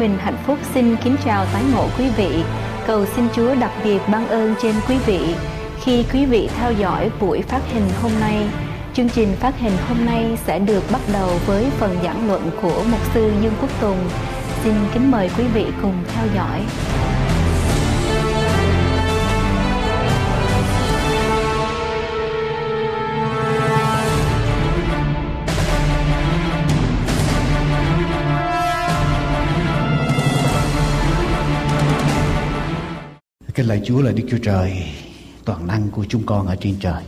Bình Hạnh Phúc xin kính chào tái ngộ quý vị. Cầu xin Chúa đặc biệt ban ơn trên quý vị khi quý vị theo dõi buổi phát hình hôm nay. Chương trình phát hình hôm nay sẽ được bắt đầu với phần giảng luận của Mục sư Dương Quốc Tùng. Xin kính mời quý vị cùng theo dõi. Lạy Chúa là Đức Chúa Trời toàn năng của chúng con ở trên trời.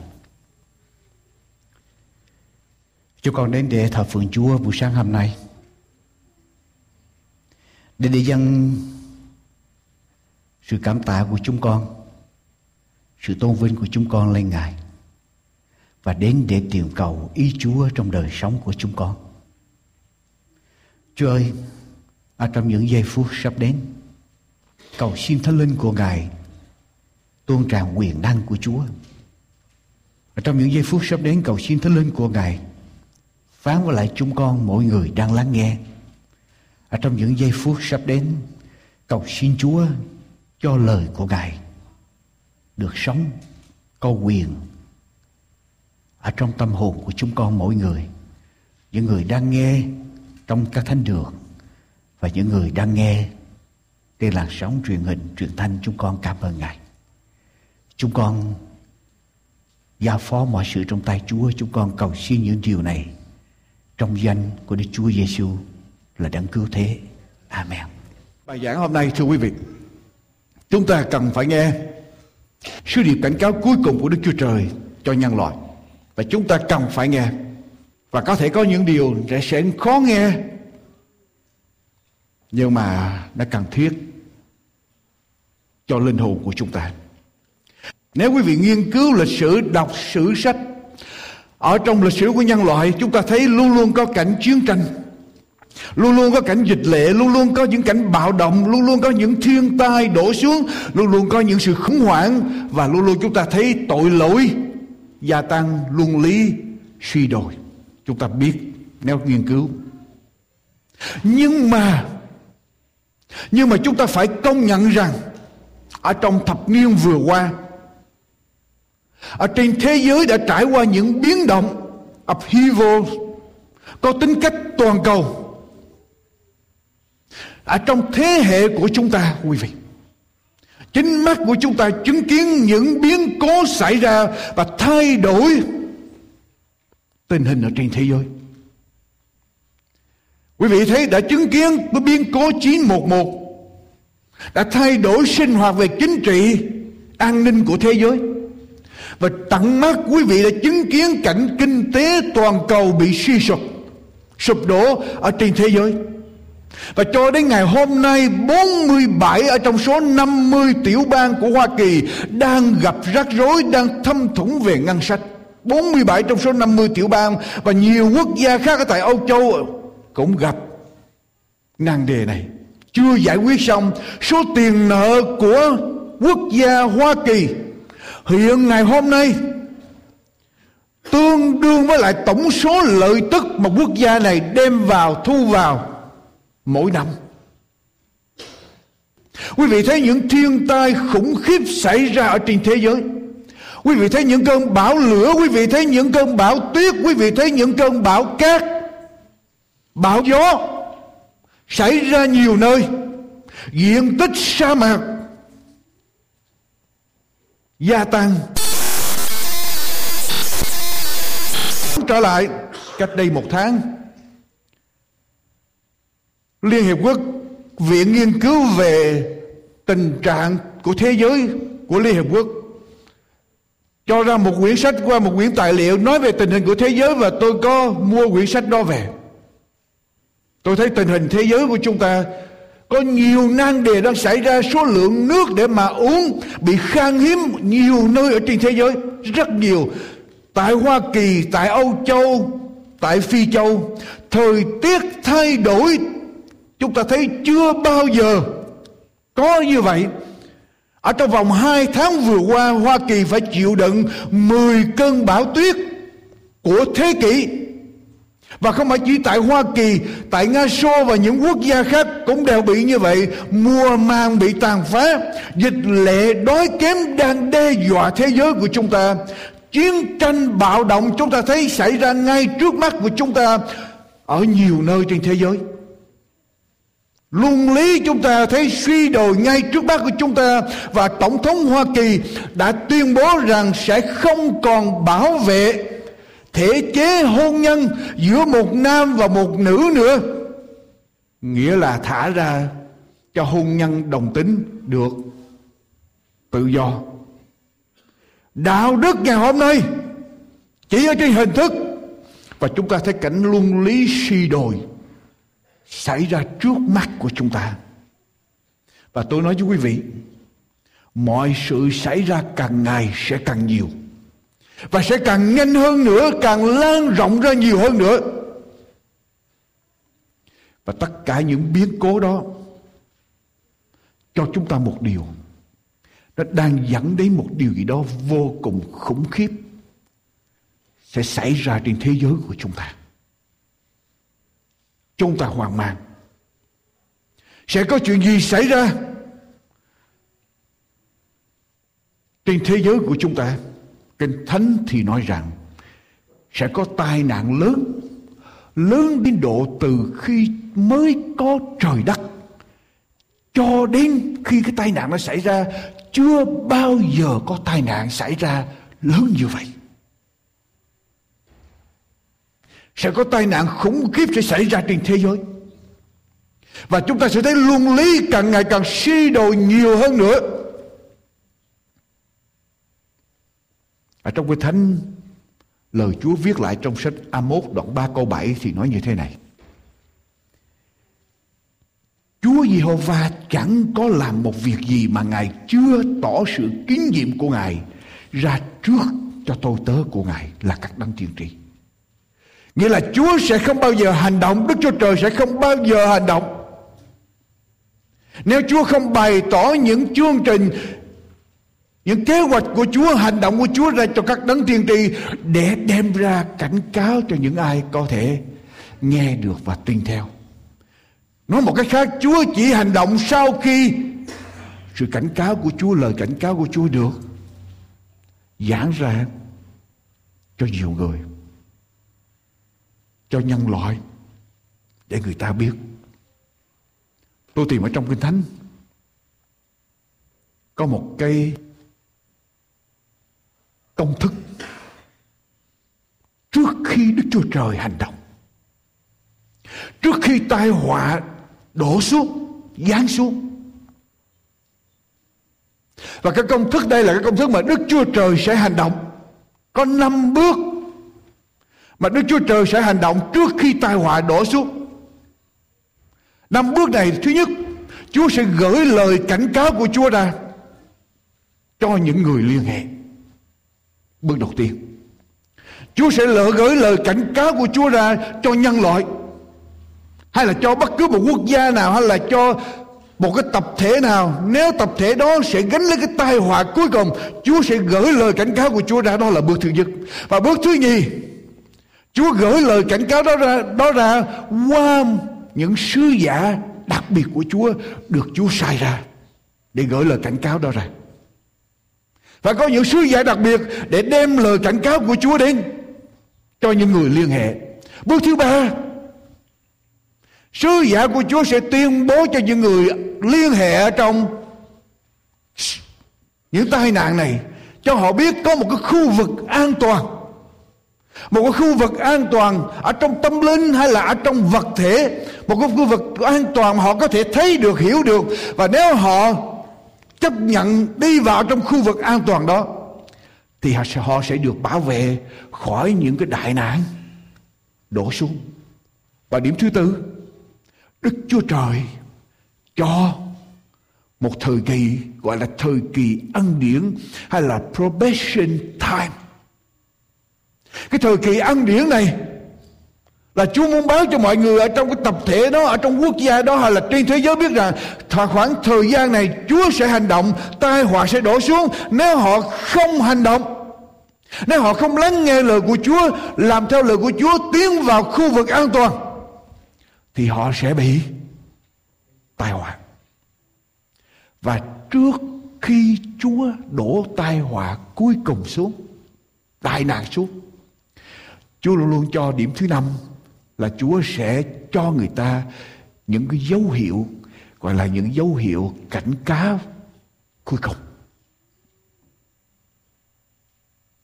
Chúng con đến để thờ phượng Chúa buổi sáng hôm nay. Để để dâng sự cảm tạ của chúng con, sự tôn vinh của chúng con lên Ngài. Và đến để tìm cầu ý Chúa trong đời sống của chúng con. Chúa ơi, ở trong những giây phút sắp đến, cầu xin thánh linh của Ngài tuôn tràn quyền năng của Chúa. Và trong những giây phút sắp đến cầu xin thánh linh của Ngài phán với lại chúng con mỗi người đang lắng nghe. Ở trong những giây phút sắp đến cầu xin Chúa cho lời của Ngài được sống có quyền ở trong tâm hồn của chúng con mỗi người. Những người đang nghe trong các thánh đường và những người đang nghe trên làn sóng truyền hình, truyền thanh chúng con cảm ơn Ngài. Chúng con giao phó mọi sự trong tay Chúa. Chúng con cầu xin những điều này trong danh của Đức Chúa Giêsu là đấng cứu thế. Amen. Bài giảng hôm nay thưa quý vị, chúng ta cần phải nghe sứ điệp cảnh cáo cuối cùng của Đức Chúa Trời cho nhân loại. Và chúng ta cần phải nghe. Và có thể có những điều sẽ khó nghe. Nhưng mà nó cần thiết cho linh hồn của chúng ta. Nếu quý vị nghiên cứu lịch sử, đọc sử sách ở trong lịch sử của nhân loại chúng ta thấy luôn luôn có cảnh chiến tranh Luôn luôn có cảnh dịch lệ Luôn luôn có những cảnh bạo động Luôn luôn có những thiên tai đổ xuống Luôn luôn có những sự khủng hoảng Và luôn luôn chúng ta thấy tội lỗi Gia tăng luân lý suy đồi. Chúng ta biết nếu nghiên cứu. Nhưng mà Nhưng mà chúng ta phải công nhận rằng Ở trong thập niên vừa qua ở trên thế giới đã trải qua những biến động upheaval có tính cách toàn cầu. Ở trong thế hệ của chúng ta, quý vị, chính mắt của chúng ta chứng kiến những biến cố xảy ra và thay đổi tình hình ở trên thế giới. Quý vị thấy đã chứng kiến cái biến cố 911 đã thay đổi sinh hoạt về chính trị, an ninh của thế giới và tận mắt quý vị đã chứng kiến cảnh kinh tế toàn cầu bị suy sụp sụp đổ ở trên thế giới và cho đến ngày hôm nay 47 ở trong số 50 tiểu bang của Hoa Kỳ đang gặp rắc rối, đang thâm thủng về ngân sách. 47 trong số 50 tiểu bang và nhiều quốc gia khác ở tại Âu Châu cũng gặp nan đề này. Chưa giải quyết xong số tiền nợ của quốc gia Hoa Kỳ hiện ngày hôm nay, tương đương với lại tổng số lợi tức mà quốc gia này đem vào, thu vào mỗi năm. Quý vị thấy những thiên tai khủng khiếp xảy ra ở trên thế giới. Quý vị thấy những cơn bão lửa, quý vị thấy những cơn bão tuyết, quý vị thấy những cơn bão cát, bão gió xảy ra nhiều nơi. Diện tích sa mạc gia tăng trở lại, cách đây một tháng, Liên Hiệp Quốc Viện nghiên cứu về tình trạng của thế giới của Liên Hiệp Quốc cho ra một quyển sách qua một quyển tài liệu nói về tình hình của thế giới và tôi có mua quyển sách đó về. Tôi thấy tình hình thế giới của chúng ta có nhiều nan đề đang xảy ra, số lượng nước để mà uống bị khan hiếm nhiều nơi ở trên thế giới, rất nhiều. Tại Hoa Kỳ, tại Âu Châu, tại Phi Châu, thời tiết thay đổi, chúng ta thấy chưa bao giờ có như vậy. Ở trong vòng 2 tháng vừa qua, Hoa Kỳ phải chịu đựng 10 cơn bão tuyết của thế kỷ và không phải chỉ tại Hoa Kỳ, tại Nga Xô và những quốc gia khác cũng đều bị như vậy. Mùa màng bị tàn phá, dịch lệ đói kém đang đe dọa thế giới của chúng ta. Chiến tranh bạo động chúng ta thấy xảy ra ngay trước mắt của chúng ta ở nhiều nơi trên thế giới. Luân lý chúng ta thấy suy đồi ngay trước mắt của chúng ta và Tổng thống Hoa Kỳ đã tuyên bố rằng sẽ không còn bảo vệ thể chế hôn nhân giữa một nam và một nữ nữa. Nghĩa là thả ra cho hôn nhân đồng tính được tự do. Đạo đức ngày hôm nay chỉ ở trên hình thức, và chúng ta thấy cảnh luân lý suy đồi xảy ra trước mắt của chúng ta. Và tôi nói với quý vị, mọi sự xảy ra càng ngày sẽ càng nhiều và sẽ càng nhanh hơn nữa, càng lan rộng ra nhiều hơn nữa. Và tất cả những biến cố đó cho chúng ta một điều. Nó đang dẫn đến một điều gì đó vô cùng khủng khiếp sẽ xảy ra trên thế giới của chúng ta. Chúng ta hoang mang. Sẽ có chuyện gì xảy ra trên thế giới của chúng ta? Kinh Thánh thì nói rằng sẽ có tai nạn lớn, lớn đến độ từ khi mới có trời đất cho đến khi cái tai nạn nó xảy ra chưa bao giờ có tai nạn xảy ra lớn như vậy. Sẽ có tai nạn khủng khiếp sẽ xảy ra trên thế giới. Và chúng ta sẽ thấy luân lý càng ngày càng suy đồi nhiều hơn nữa. Ở trong cái thánh lời Chúa viết lại trong sách Amos đoạn 3 câu 7 thì nói như thế này. Chúa Giê-hô-va chẳng có làm một việc gì mà Ngài chưa tỏ sự kín nhiệm của Ngài ra trước cho tôi tớ của Ngài là các đấng tiên tri. Nghĩa là Chúa sẽ không bao giờ hành động, Đức Chúa Trời sẽ không bao giờ hành động. Nếu Chúa không bày tỏ những chương trình những kế hoạch của Chúa, hành động của Chúa ra cho các đấng tiên tri để đem ra cảnh cáo cho những ai có thể nghe được và tin theo. Nói một cách khác, Chúa chỉ hành động sau khi sự cảnh cáo của Chúa, lời cảnh cáo của Chúa được giảng ra cho nhiều người, cho nhân loại để người ta biết. Tôi tìm ở trong Kinh Thánh có một cây công thức trước khi Đức Chúa Trời hành động. Trước khi tai họa đổ xuống, giáng xuống. Và cái công thức đây là cái công thức mà Đức Chúa Trời sẽ hành động. Có năm bước mà Đức Chúa Trời sẽ hành động trước khi tai họa đổ xuống. Năm bước này thứ nhất, Chúa sẽ gửi lời cảnh cáo của Chúa ra cho những người liên hệ. Bước đầu tiên. Chúa sẽ lỡ gửi lời cảnh cáo của Chúa ra cho nhân loại, Hay là cho bất cứ một quốc gia nào, Hay là cho một cái tập thể nào. Nếu tập thể đó sẽ gánh lấy cái tai họa cuối cùng, Chúa sẽ gửi lời cảnh cáo của Chúa ra. Đó là bước thứ nhất. Và bước thứ nhì, Chúa gửi lời cảnh cáo đó ra Đó ra qua những sứ giả đặc biệt của Chúa Được Chúa sai ra Để gửi lời cảnh cáo đó ra và có những sứ giả đặc biệt để đem lời cảnh cáo của Chúa đến cho những người liên hệ. Bước thứ ba, sứ giả của Chúa sẽ tuyên bố cho những người liên hệ trong những tai nạn này cho họ biết có một cái khu vực an toàn. Một cái khu vực an toàn ở trong tâm linh hay là ở trong vật thể. Một cái khu vực an toàn mà họ có thể thấy được hiểu được. Và nếu họ chấp nhận đi vào trong khu vực an toàn đó, thì họ sẽ được bảo vệ khỏi những cái đại nạn đổ xuống và điểm thứ tư, Đức Chúa Trời cho một thời kỳ, gọi là thời kỳ ân điển hay là probation time. Cái thời kỳ ân điển này là Chúa muốn báo cho mọi người ở trong cái tập thể đó, ở trong quốc gia đó hay là trên thế giới biết rằng khoảng thời gian này Chúa sẽ hành động, tai họa sẽ đổ xuống nếu họ không hành động. Nếu họ không lắng nghe lời của Chúa, làm theo lời của Chúa, tiến vào khu vực an toàn, thì họ sẽ bị tai họa. Và trước khi Chúa đổ tai họa cuối cùng xuống, tai nạn xuống, Chúa luôn luôn cho điểm thứ năm là Chúa sẽ cho người ta những cái dấu hiệu, gọi là những dấu hiệu cảnh cáo cuối cùng.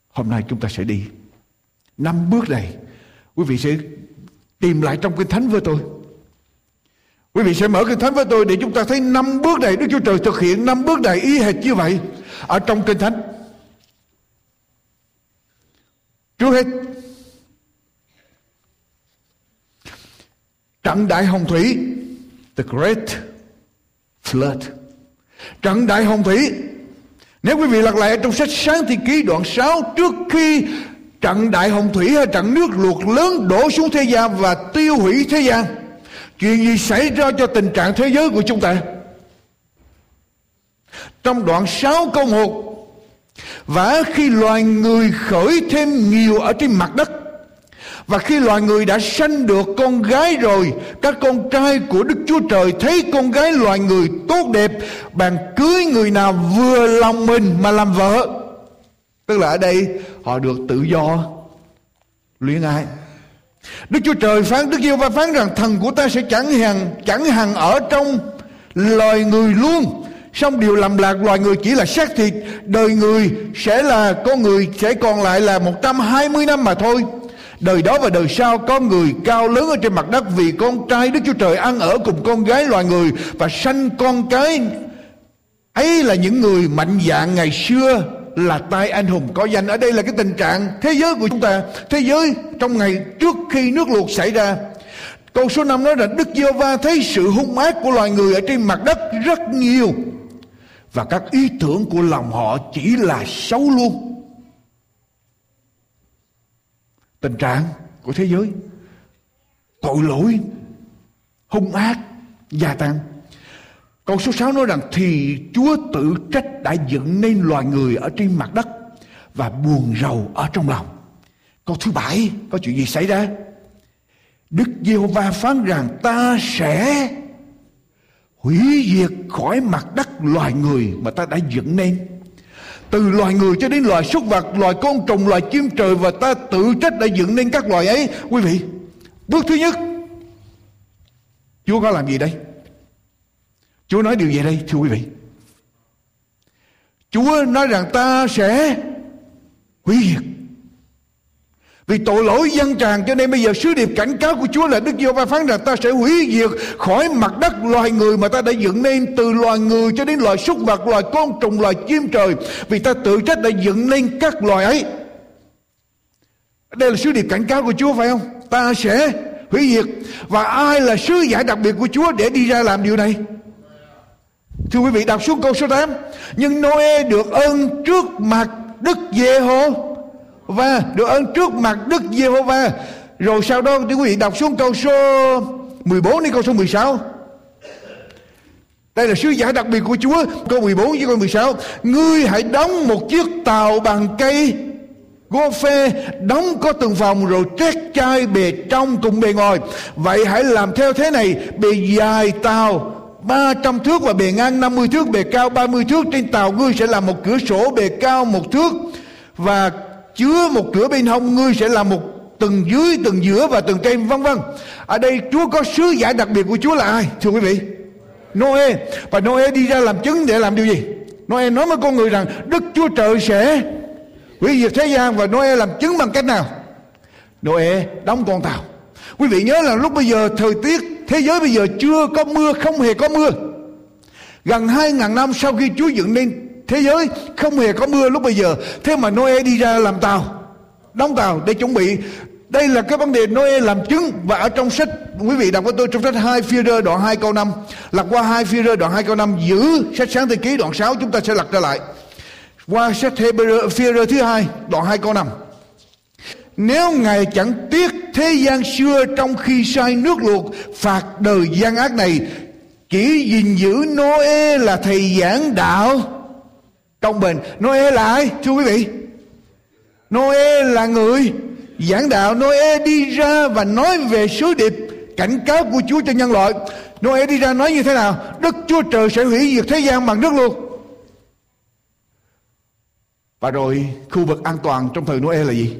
Hôm nay chúng ta sẽ đi năm bước này. Quý vị sẽ tìm lại trong kinh thánh với tôi. Quý vị sẽ mở kinh thánh với tôi để chúng ta thấy năm bước này Đức Chúa Trời thực hiện năm bước này y hệt như vậy ở trong kinh thánh. Trước hết trận đại hồng thủy. The great flood. Trận đại hồng thủy. Nếu quý vị lật lại trong sách sáng thi ký đoạn 6 trước khi trận đại hồng thủy hay trận nước luộc lớn đổ xuống thế gian và tiêu hủy thế gian chuyện gì xảy ra cho tình trạng thế giới của chúng ta? Trong đoạn 6 câu 1 và khi loài người khởi thêm nhiều ở trên mặt đất và khi loài người đã sanh được con gái rồi, Các con trai của Đức Chúa Trời Thấy con gái loài người tốt đẹp, Bạn cưới người nào vừa lòng mình mà làm vợ. Tức là ở đây, họ được tự do. Luyện ai. Đức Chúa Trời phán, Đức Giêsu phán rằng thần của ta sẽ chẳng hằng chẳng hằng ở trong loài người luôn. Xong điều làm lạc loài người chỉ là xác thịt, Đời người sẽ là, Con người sẽ còn lại là 120 năm mà thôi. Đời đó và đời sau có người cao lớn ở trên mặt đất vì con trai Đức Chúa Trời ăn ở cùng con gái loài người và sanh con cái. Ấy là những người mạnh dạng ngày xưa là tay anh hùng có danh. Ở đây là cái tình trạng thế giới của chúng ta. Thế giới trong ngày trước khi nước luộc xảy ra. Câu số 5 nói là Đức giê va thấy sự hung ác của loài người ở trên mặt đất rất nhiều. Và các ý tưởng của lòng họ chỉ là xấu luôn. Tình trạng của thế giới tội lỗi, hung ác, gia tăng câu số 6 nói rằng thì Chúa tự trách đã dựng nên loài người ở trên mặt đất và buồn rầu ở trong lòng. Câu thứ bảy, có chuyện gì xảy ra? Đức Giê-hô-va phán rằng ta sẽ hủy diệt khỏi mặt đất loài người mà ta đã dựng nên từ loài người cho đến loài súc vật, loài côn trùng, loài chim trời và ta tự trách đã dựng nên các loài ấy. Quý vị, bước thứ nhất, chúa có làm gì đây? Chúa nói điều gì đây, thưa quý vị? Chúa nói rằng ta sẽ hủy diệt vì tội lỗi dân tràn cho nên bây giờ sứ điệp cảnh cáo của Chúa là Đức Giêsu phán rằng ta sẽ hủy diệt khỏi mặt đất loài người mà ta đã dựng nên từ loài người cho đến loài súc vật, loài côn trùng, loài chim trời. Vì ta tự trách đã dựng nên các loài ấy. Đây là sứ điệp cảnh cáo của Chúa phải không? Ta sẽ hủy diệt. Và ai là sứ giả đặc biệt của Chúa để đi ra làm điều này? Thưa quý vị đọc xuống câu số 8 Nhưng Noe được ơn trước mặt Đức Giê-hô và được ơn trước mặt Đức Giê-hô-va. Rồi sau đó thì quý vị đọc xuống câu số 14 đến câu số 16. Đây là sứ giả đặc biệt của Chúa, Câu 14 với câu 16 Ngươi hãy đóng một chiếc tàu bằng cây Gô phê, Đóng có từng phòng rồi trét chai bề trong cùng bề ngoài Vậy hãy làm theo thế này, Bề dài tàu 300 thước và bề ngang 50 thước, Bề cao 30 thước Trên tàu ngươi sẽ làm một cửa sổ, bề cao một thước Và chứa một cửa bên hông, ngươi sẽ là một từng dưới từng giữa và từng trên, vân vân. Ở đây Chúa có sứ giả đặc biệt của Chúa là ai, thưa quý vị? Noe. Và Noe đi ra làm chứng để làm điều gì? Noe nói với con người rằng, Đức Chúa Trời sẽ hủy diệt thế gian và Noe làm chứng bằng cách nào? Noe đóng con tàu. Quý vị nhớ là lúc bây giờ, thời tiết thế giới bây giờ chưa có mưa, không hề có mưa. Gần hai ngàn năm sau khi Chúa dựng nên thế giới không hề có mưa lúc bây giờ. Thế mà Noe đi ra làm tàu, đóng tàu để chuẩn bị. Đây là cái vấn đề Noe làm chứng. Và ở trong sách, quý vị đọc với tôi, trong sách 2 phi rơ đoạn 2 câu 5 lật qua 2 phi rơ đoạn 2 câu 5 giữ sách sáng thế ký đoạn 6 chúng ta sẽ lật trở lại. Qua sách phi rơ thứ hai, đoạn 2 câu 5 nếu Ngài chẳng tiếc thế gian xưa trong khi sai nước luộc, phạt đời gian ác này chỉ gìn giữ Noe là thầy giảng đạo công bình Noe là ai, thưa quý vị? Noe là người giảng đạo. Noe đi ra và nói về sứ điệp, cảnh cáo của Chúa cho nhân loại. Noe đi ra nói như thế nào? Đức Chúa Trời sẽ hủy diệt thế gian bằng nước luôn. Và rồi, khu vực an toàn trong thời Noe là gì?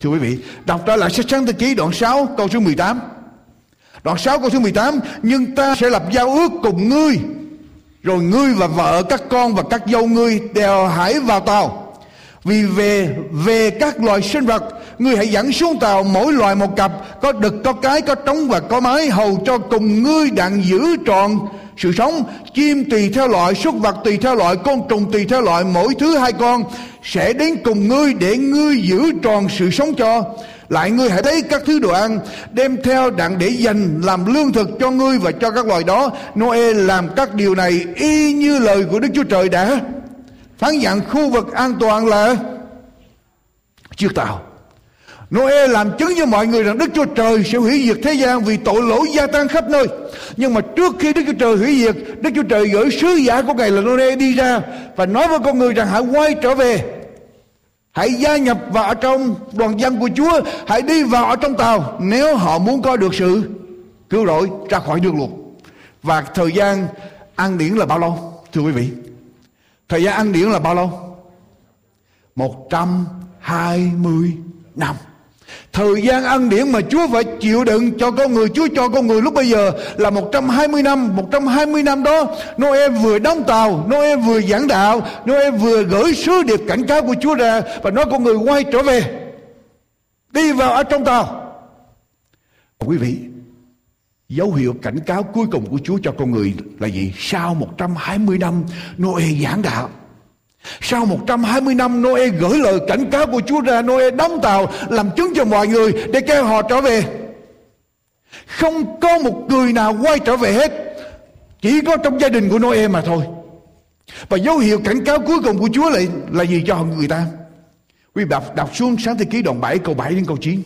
Thưa quý vị, Đọc trở lại sách sáng thế ký, đoạn 6 câu số 18 Đoạn 6 câu số 18 Nhưng ta sẽ lập giao ước cùng ngươi rồi ngươi và vợ các con và các dâu ngươi đều hãy vào tàu. Vì về về các loài sinh vật Ngươi hãy dẫn xuống tàu mỗi loài một cặp Có đực, có cái, có trống và có mái Hầu cho cùng ngươi đặng giữ tròn sự sống. Chim tùy theo loại, súc vật tùy theo loại Côn trùng tùy theo loại Mỗi thứ hai con Sẽ đến cùng ngươi để ngươi giữ tròn sự sống cho lại ngươi hãy thấy các thứ đồ ăn đem theo đặng để dành làm lương thực cho ngươi và cho các loài đó Noe làm các điều này y như lời của Đức Chúa Trời đã phán dặn khu vực an toàn là chiếc tàu Noe làm chứng cho mọi người rằng Đức Chúa Trời sẽ hủy diệt thế gian vì tội lỗi gia tăng khắp nơi. Nhưng mà trước khi Đức Chúa Trời hủy diệt, Đức Chúa Trời gửi sứ giả của Ngài là Noe đi ra và nói với con người rằng hãy quay trở về. Hãy gia nhập vào trong đoàn dân của Chúa, hãy đi vào ở trong tàu nếu họ muốn có được sự cứu rỗi ra khỏi đường luộc. Và thời gian ăn điển là bao lâu? Thưa quý vị, Thời gian ăn điển là bao lâu? 120 năm. Thời gian ăn điển mà Chúa phải chịu đựng cho con người, Chúa cho con người lúc bây giờ là 120 năm. 120 năm đó Noe vừa đóng tàu Noe vừa giảng đạo Noe vừa gửi sứ điệp cảnh cáo của Chúa ra Và nói con người quay trở về, Đi vào ở trong tàu. Quý vị, Dấu hiệu cảnh cáo cuối cùng của Chúa cho con người là gì? Sau 120 năm Noe giảng đạo sau 120 năm Noe gửi lời cảnh cáo của Chúa ra Noe đóng tàu làm chứng cho mọi người để kêu họ trở về. Không có một người nào quay trở về hết Chỉ có trong gia đình của Noe mà thôi. Và dấu hiệu cảnh cáo cuối cùng của Chúa là, là gì cho người ta? Quý đọc, đọc xuống sáng thế ký đoạn 7 câu 7 đến câu 9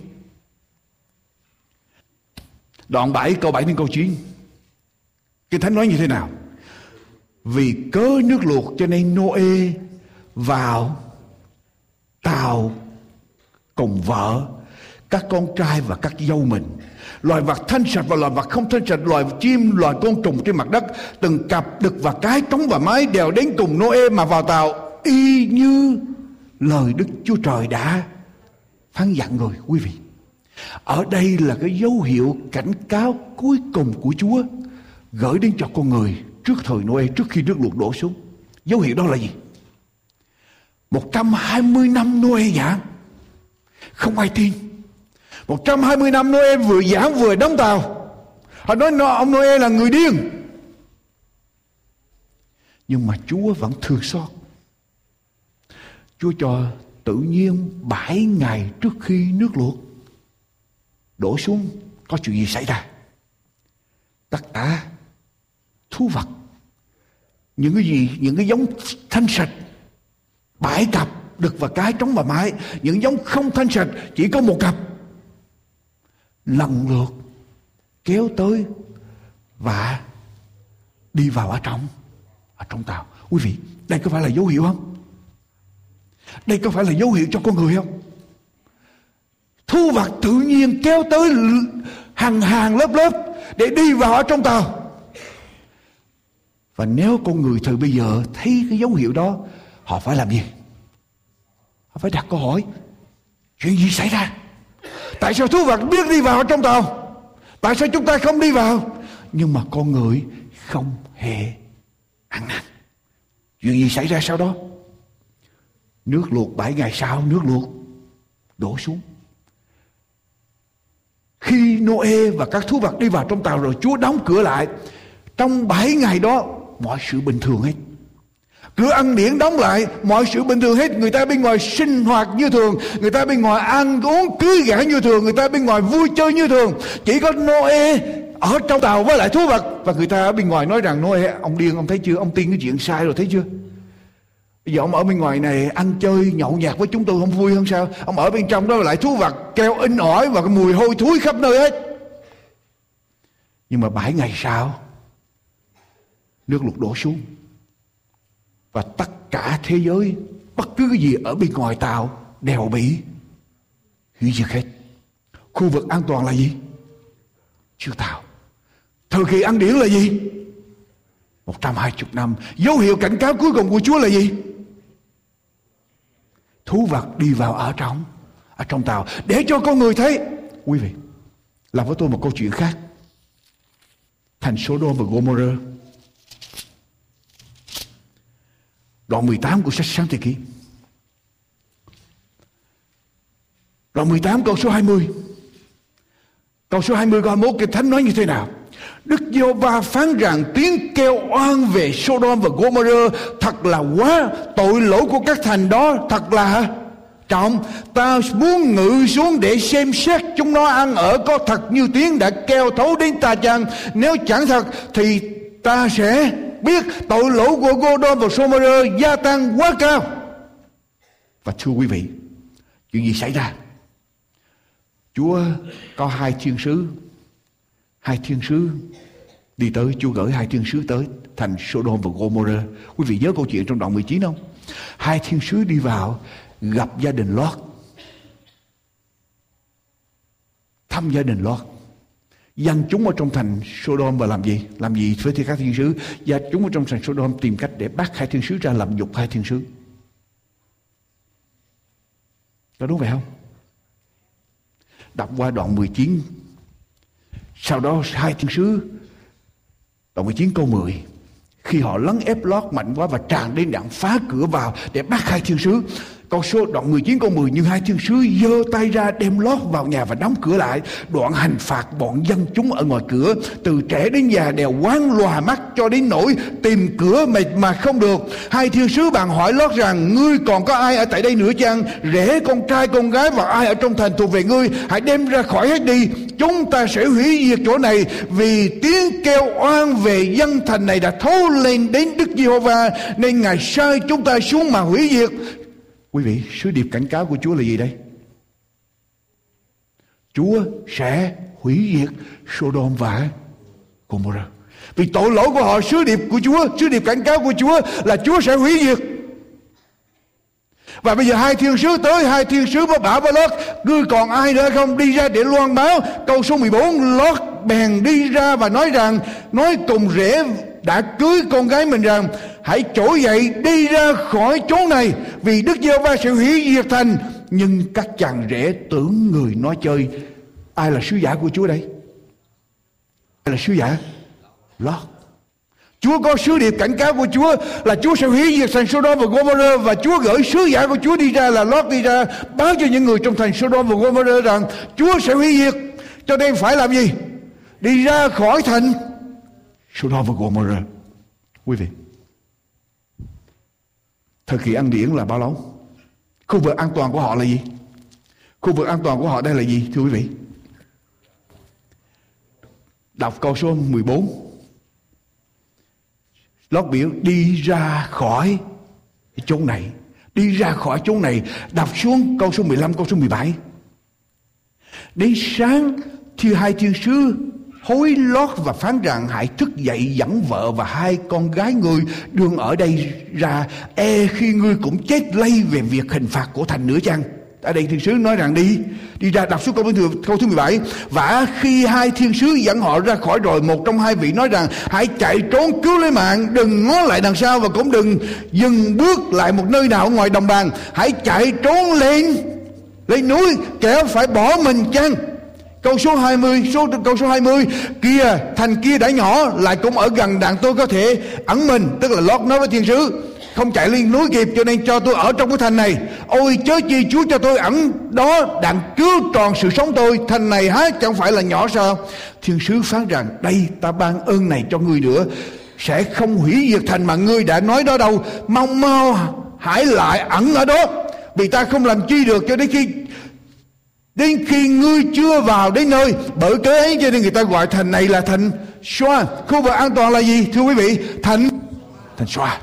Đoạn 7 câu 7 đến câu 9 Kinh Thánh nói như thế nào? Vì cớ nước luộc cho nên Noe vào, tàu, cùng vợ, các con trai và các dâu mình loài vật thanh sạch và loài vật không thanh sạch, loài chim, loài côn trùng trên mặt đất, từng cặp, đực và cái trống và mái đều đến cùng Noe mà vào tàu y như lời Đức Chúa Trời đã phán dặn rồi, quý vị ở đây là cái dấu hiệu cảnh cáo cuối cùng của Chúa gửi đến cho con người trước thời Noe, trước khi nước luộc đổ xuống. Dấu hiệu đó là gì? 120 năm Noe giảng. Không ai tin. 120 năm Noe vừa giảng vừa đóng tàu. Họ nói ông Noe là người điên. Nhưng mà Chúa vẫn thương xót. Chúa cho tự nhiên bảy ngày trước khi nước luộc đổ xuống, có chuyện gì xảy ra? Tất cả thú vật, những cái gì, những cái giống thanh sạch bãi cặp đực và cái trống và mái. Những giống không thanh sạch, chỉ có một cặp. Lần lượt kéo tới và đi vào ở trong ở trong tàu. Quý vị, đây có phải là dấu hiệu không? Đây có phải là dấu hiệu cho con người không? Thu vật tự nhiên kéo tới hàng hàng lớp lớp để đi vào ở trong tàu. Và nếu con người thời bây giờ thấy cái dấu hiệu đó họ phải làm gì? Họ phải đặt câu hỏi, chuyện gì xảy ra? Tại sao thú vật biết đi vào trong tàu? Tại sao chúng ta không đi vào? Nhưng mà con người không hề ăn năn. Chuyện gì xảy ra sau đó? Nước luộc bảy ngày sau, nước luộc đổ xuống. Khi Noe và các thú vật đi vào trong tàu rồi, Chúa đóng cửa lại. Trong bảy ngày đó, mọi sự bình thường hết cửa ăn điển đóng lại, mọi sự bình thường hết. Người ta bên ngoài sinh hoạt như thường. Người ta bên ngoài ăn uống cưới gả như thường. Người ta bên ngoài vui chơi như thường. Chỉ có Noe ở trong tàu với lại thú vật. Và người ta ở bên ngoài nói rằng, Noe, ông điên, ông thấy chưa? Ông tin cái chuyện sai rồi, thấy chưa? Bây giờ ông ở bên ngoài này ăn chơi nhậu nhạt với chúng tôi không vui hơn sao? Ông ở bên trong đó lại thú vật, keo in ỏi và cái mùi hôi thối khắp nơi hết. Nhưng mà bảy ngày sau, Nước lụt đổ xuống. Và tất cả thế giới, Bất cứ cái gì ở bên ngoài tàu Đều bị hủy diệt hết Khu vực an toàn là gì? Chưa tàu Thời kỳ ăn điển là gì? 120 năm Dấu hiệu cảnh cáo cuối cùng của Chúa là gì? thú vật đi vào ở trong ở trong tàu để cho con người thấy quý vị, làm với tôi một câu chuyện khác thành Sodom và Gomorrah đoạn 18 của sách sáng thế ký đoạn 18 câu số 20 câu số 20 câu 21 kinh thánh nói như thế nào? Đức giê va phán rằng tiếng kêu oan về Sodom và Gomorrah thật là quá, tội lỗi của các thành đó thật là trọng ta muốn ngự xuống để xem xét chúng nó ăn ở có thật như tiếng đã kêu thấu đến ta chăng? Nếu chẳng thật thì ta sẽ biết tội lỗi của Gordon và Gomorrah gia tăng quá cao. Và thưa quý vị, chuyện gì xảy ra? Chúa có hai thiên sứ, hai thiên sứ đi tới, Chúa gửi hai thiên sứ tới thành Sodom và Gomorrah. Quý vị nhớ câu chuyện trong đoạn 19 không? Hai thiên sứ đi vào gặp gia đình Lot thăm gia đình Lot dân chúng ở trong thành Sodom và làm gì? Làm gì với các thiên sứ? Và chúng ở trong thành Sodom tìm cách để bắt hai thiên sứ ra làm dục hai thiên sứ. Có đúng vậy không? Đọc qua đoạn 19 sau đó hai thiên sứ, đoạn 19 câu 10 khi họ lấn ép lót mạnh quá và tràn đến đạn phá cửa vào để bắt hai thiên sứ Câu số đoạn 19 câu 10 Nhưng hai thiên sứ giơ tay ra đem lót vào nhà và đóng cửa lại. Đoạn hành phạt bọn dân chúng ở ngoài cửa Từ trẻ đến già đều quán lòa mắt cho đến nỗi tìm cửa mà, mà không được. Hai thiên sứ bạn hỏi lót rằng Ngươi còn có ai ở tại đây nữa chăng? Rể con trai con gái và ai ở trong thành thuộc về ngươi? Hãy đem ra khỏi hết đi. Chúng ta sẽ hủy diệt chỗ này Vì tiếng kêu oan về dân thành này đã thấu lên đến Đức Giê-hô-va Nên Ngài sai chúng ta xuống mà hủy diệt. Quý vị, sứ điệp cảnh cáo của Chúa là gì đây? Chúa sẽ hủy diệt Sodom và Gomorrah. Vì tội lỗi của họ, sứ điệp của Chúa, sứ điệp cảnh cáo của Chúa là Chúa sẽ hủy diệt. Và bây giờ hai thiên sứ tới, hai thiên sứ mới bảo với Lót, ngươi còn ai nữa không đi ra để loan báo. Câu số 14, Lót bèn đi ra và nói rằng, nói cùng rể đã cưới con gái mình rằng hãy trỗi dậy đi ra khỏi chỗ này, vì Đức giê va sẽ hủy diệt thành. Nhưng các chàng rể tưởng người nói chơi, ai là sứ giả của Chúa đây? Ai là sứ giả? Lót. Chúa có sứ điệp cảnh cáo của Chúa là Chúa sẽ hủy diệt thành Sodom và Gomorrah, và Chúa gửi sứ giả của Chúa đi ra là Lót đi ra, báo cho những người trong thành Sodom và Gomorrah rằng Chúa sẽ hủy diệt. Cho nên phải làm gì? Đi ra khỏi thành Sodom và Gomorrah. Quý vị Thời kỳ ăn điển là bao lâu? Khu vực an toàn của họ là gì? Khu vực an toàn của họ đây là gì thưa quý vị? Đọc câu số 14. Lót biểu đi ra khỏi chỗ này. Đi ra khỏi chỗ này. Đọc xuống câu số 15, câu số 17. Đến sáng thì hai thiên sứ hối lót và phán rằng hãy thức dậy dẫn vợ và hai con gái ngươi đương ở đây ra. E khi ngươi cũng chết lây về việc hình phạt của thành nữa chăng? Ở đây thiên sứ nói rằng đi. Đi ra đọc xuống câu thứ câu thứ 17 và khi hai thiên sứ dẫn họ ra khỏi rồi một trong hai vị nói rằng hãy chạy trốn cứu lấy mạng, đừng ngó lại đằng sau và cũng đừng dừng bước lại một nơi nào ngoài đồng bằng. Hãy chạy trốn lên lên núi, kẻo phải bỏ mình chăng? Câu số 20, số câu số 20 kia thành kia đã nhỏ lại cũng ở gần đàn tôi có thể ẩn mình, tức là lót nói với thiên sứ. Không chạy lên núi kịp cho nên cho tôi ở trong cái thành này. Ôi chớ chi chúa cho tôi ẩn đó đặng cứu tròn sự sống tôi. Thành này há chẳng phải là nhỏ sao? Thiên sứ phán rằng đây ta ban ơn này cho ngươi nữa. Sẽ không hủy diệt thành mà ngươi đã nói đó đâu. Mau mau hãy lại ẩn ở đó. Vì ta không làm chi được cho đến khi đến khi ngươi chưa vào đến nơi, bởi cớ ấy cho nên người ta gọi thành này là thành xoa. Khu vực an toàn là gì, thưa quý vị? Thành thành xoa.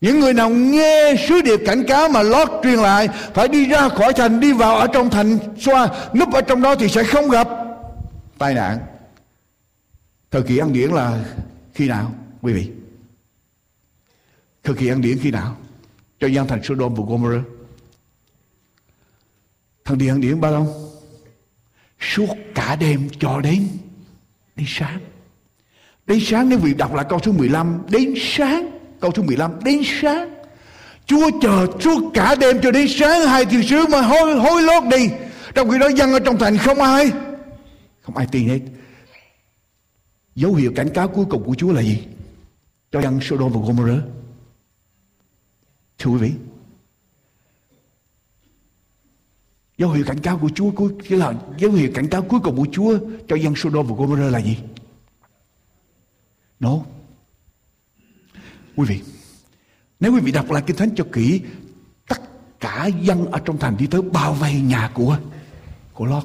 Những người nào nghe sứ điệp cảnh cáo mà lót truyền lại, phải đi ra khỏi thành, đi vào ở trong thành xoa. Núp ở trong đó thì sẽ không gặp tai nạn. Thời kỳ ăn điển là khi nào, quý vị? Thời kỳ ăn điển khi nào? Cho dân thành Sodom và Gomorrah thằng Điền điện bao lâu? Suốt cả đêm cho đến đến sáng. Đến sáng nếu vị đọc lại câu số 15 đến sáng, câu số 15 đến sáng. Chúa chờ suốt cả đêm cho đến sáng, hai thiên sứ mà hối hối lót đi. Trong khi đó dân ở trong thành không ai. Không ai tin hết. Dấu hiệu cảnh cáo cuối cùng của Chúa là gì? Cho dân Sodom và Gomorrah. Thưa quý vị dấu hiệu cảnh cáo của Chúa cuối là dấu hiệu cảnh cáo cuối cùng của Chúa cho dân Sodom và Gomorrah là gì? No quý vị, nếu quý vị đọc lại kinh thánh cho kỹ, tất cả dân ở trong thành đi tới bao vây nhà của của Lót.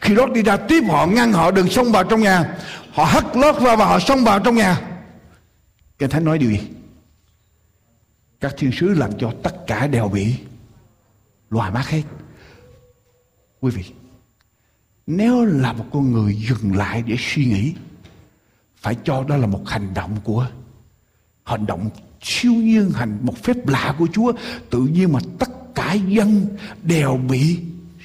Khi Lót đi ra tiếp họ, ngăn họ đừng xông vào trong nhà. Họ hất Lót ra và họ xông vào trong nhà. Kinh thánh nói điều gì? Các thiên sứ làm cho tất cả đều bị loài mắt hết. Quý vị, nếu là một con người dừng lại để suy nghĩ, phải cho đó là một hành động của hành động siêu nhiên, hành một phép lạ của Chúa, tự nhiên mà tất cả dân đều bị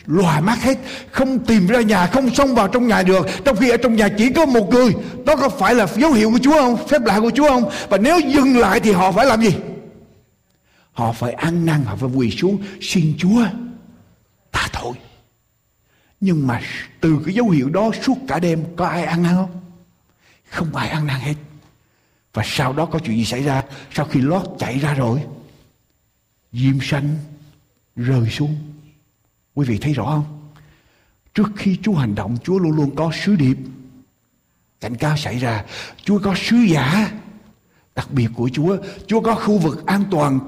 loài mắt hết. Không tìm ra nhà, không xông vào trong nhà được. Trong khi ở trong nhà chỉ có một người. Đó có phải là dấu hiệu của Chúa không? Phép lạ của Chúa không? Và nếu dừng lại thì họ phải làm gì? Họ phải ăn năn, họ phải quỳ xuống, xin Chúa tha tội nhưng mà từ cái dấu hiệu đó suốt cả đêm, có ai ăn năn không? Không ai ăn năn hết. Và sau đó có chuyện gì xảy ra? Sau khi lót chạy ra rồi, diêm xanh rơi xuống. Quý vị thấy rõ không? Trước khi chúa hành động, chúa luôn luôn có sứ điệp. Cảnh cáo xảy ra, chúa có sứ giả, đặc biệt của chúa. Chúa có khu vực an toàn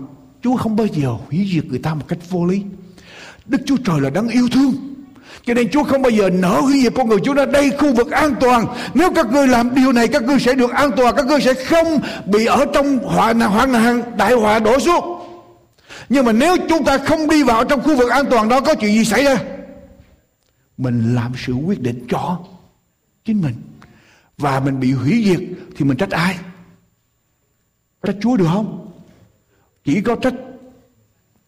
chúa không bao giờ hủy diệt người ta một cách vô lý đức chúa trời là đấng yêu thương cho nên Chúa không bao giờ nở hủy diệt con người Chúa nói đây khu vực an toàn. Nếu các ngươi làm điều này, các ngươi sẽ được an toàn. Các ngươi sẽ không bị ở trong họa hoạn nạn đại họa đổ xuống. Nhưng mà nếu chúng ta không đi vào trong khu vực an toàn đó, có chuyện gì xảy ra? Mình làm sự quyết định cho chính mình. Và mình bị hủy diệt thì mình trách ai? Trách Chúa được không? Chỉ có trách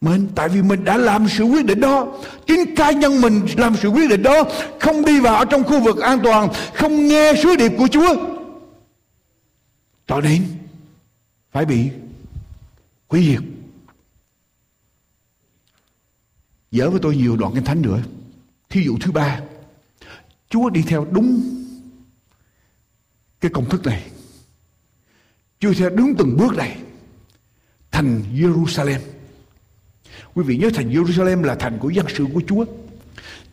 mình, tại vì mình đã làm sự quyết định đó. Chính cá nhân mình làm sự quyết định đó, không đi vào trong khu vực an toàn, không nghe sứ điệp của chúa. Cho nên, phải bị hủy diệt. Dở với tôi nhiều đoạn kinh thánh nữa. Thí dụ thứ ba. Chúa đi theo đúng cái công thức này. Chúa theo đúng từng bước này thành Jerusalem Quý vị nhớ thành Jerusalem là thành của dân sự của Chúa.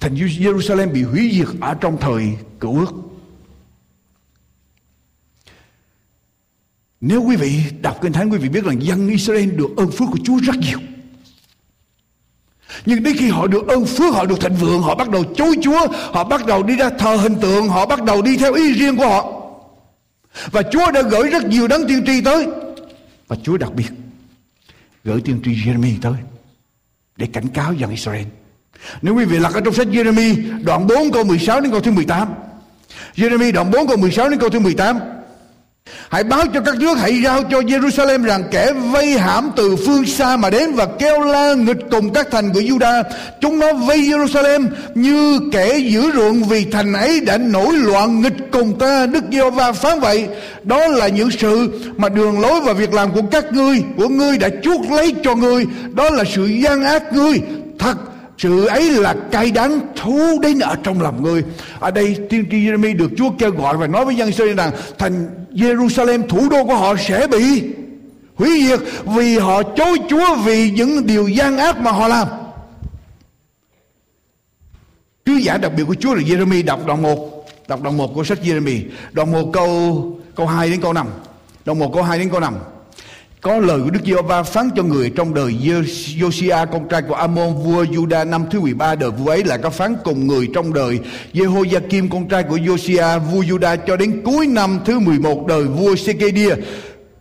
Thành Jerusalem bị hủy diệt ở trong thời cựu ước. Nếu quý vị đọc Kinh Thánh quý vị biết rằng dân Israel được ơn phước của Chúa rất nhiều. Nhưng đến khi họ được ơn phước, họ được thịnh vượng, họ bắt đầu chối Chúa, họ bắt đầu đi ra thờ hình tượng, họ bắt đầu đi theo ý riêng của họ. Và Chúa đã gửi rất nhiều đấng tiên tri tới. Và Chúa đặc biệt gửi tiên tri Jeremy tới, để cảnh cáo dân Israel. Nếu quý vị lật ở trong sách Jeremy, đoạn 4 câu 16 đến câu thứ 18. Jeremy đoạn 4 câu 16 đến câu thứ 18. Hãy báo cho các nước hãy giao cho Jerusalem rằng kẻ vây hãm từ phương xa mà đến và kêu la nghịch cùng các thành của Juda. Chúng nó vây Jerusalem như kẻ giữ ruộng vì thành ấy đã nổi loạn nghịch cùng ta. Đức giê va phán vậy. Đó là những sự mà đường lối và việc làm của các ngươi, của ngươi đã chuốt lấy cho ngươi. Đó là sự gian ác ngươi. Thật sự ấy là cay đắng thú đến ở trong lòng người ở đây tiên tri Jeremy được Chúa kêu gọi và nói với dân Israel rằng, thành Jerusalem, thủ đô của họ sẽ bị hủy diệt vì họ chối Chúa vì những điều gian ác mà họ làm Sứ giả đặc biệt của Chúa là Jeremy đọc đoạn 1 Đọc đoạn 1 của sách Jeremy. Đoạn 1 câu câu 2 đến câu 5. Đoạn 1 câu 2 đến câu 5. Có lời của Đức Giê-hô-va phán cho người trong đời Josiah con trai của Amon, vua Juda năm thứ 13 đời vua ấy là có phán cùng người trong đời Jehoiakim con trai của Josiah vua Juda cho đến cuối năm thứ 11 đời vua Sekedia.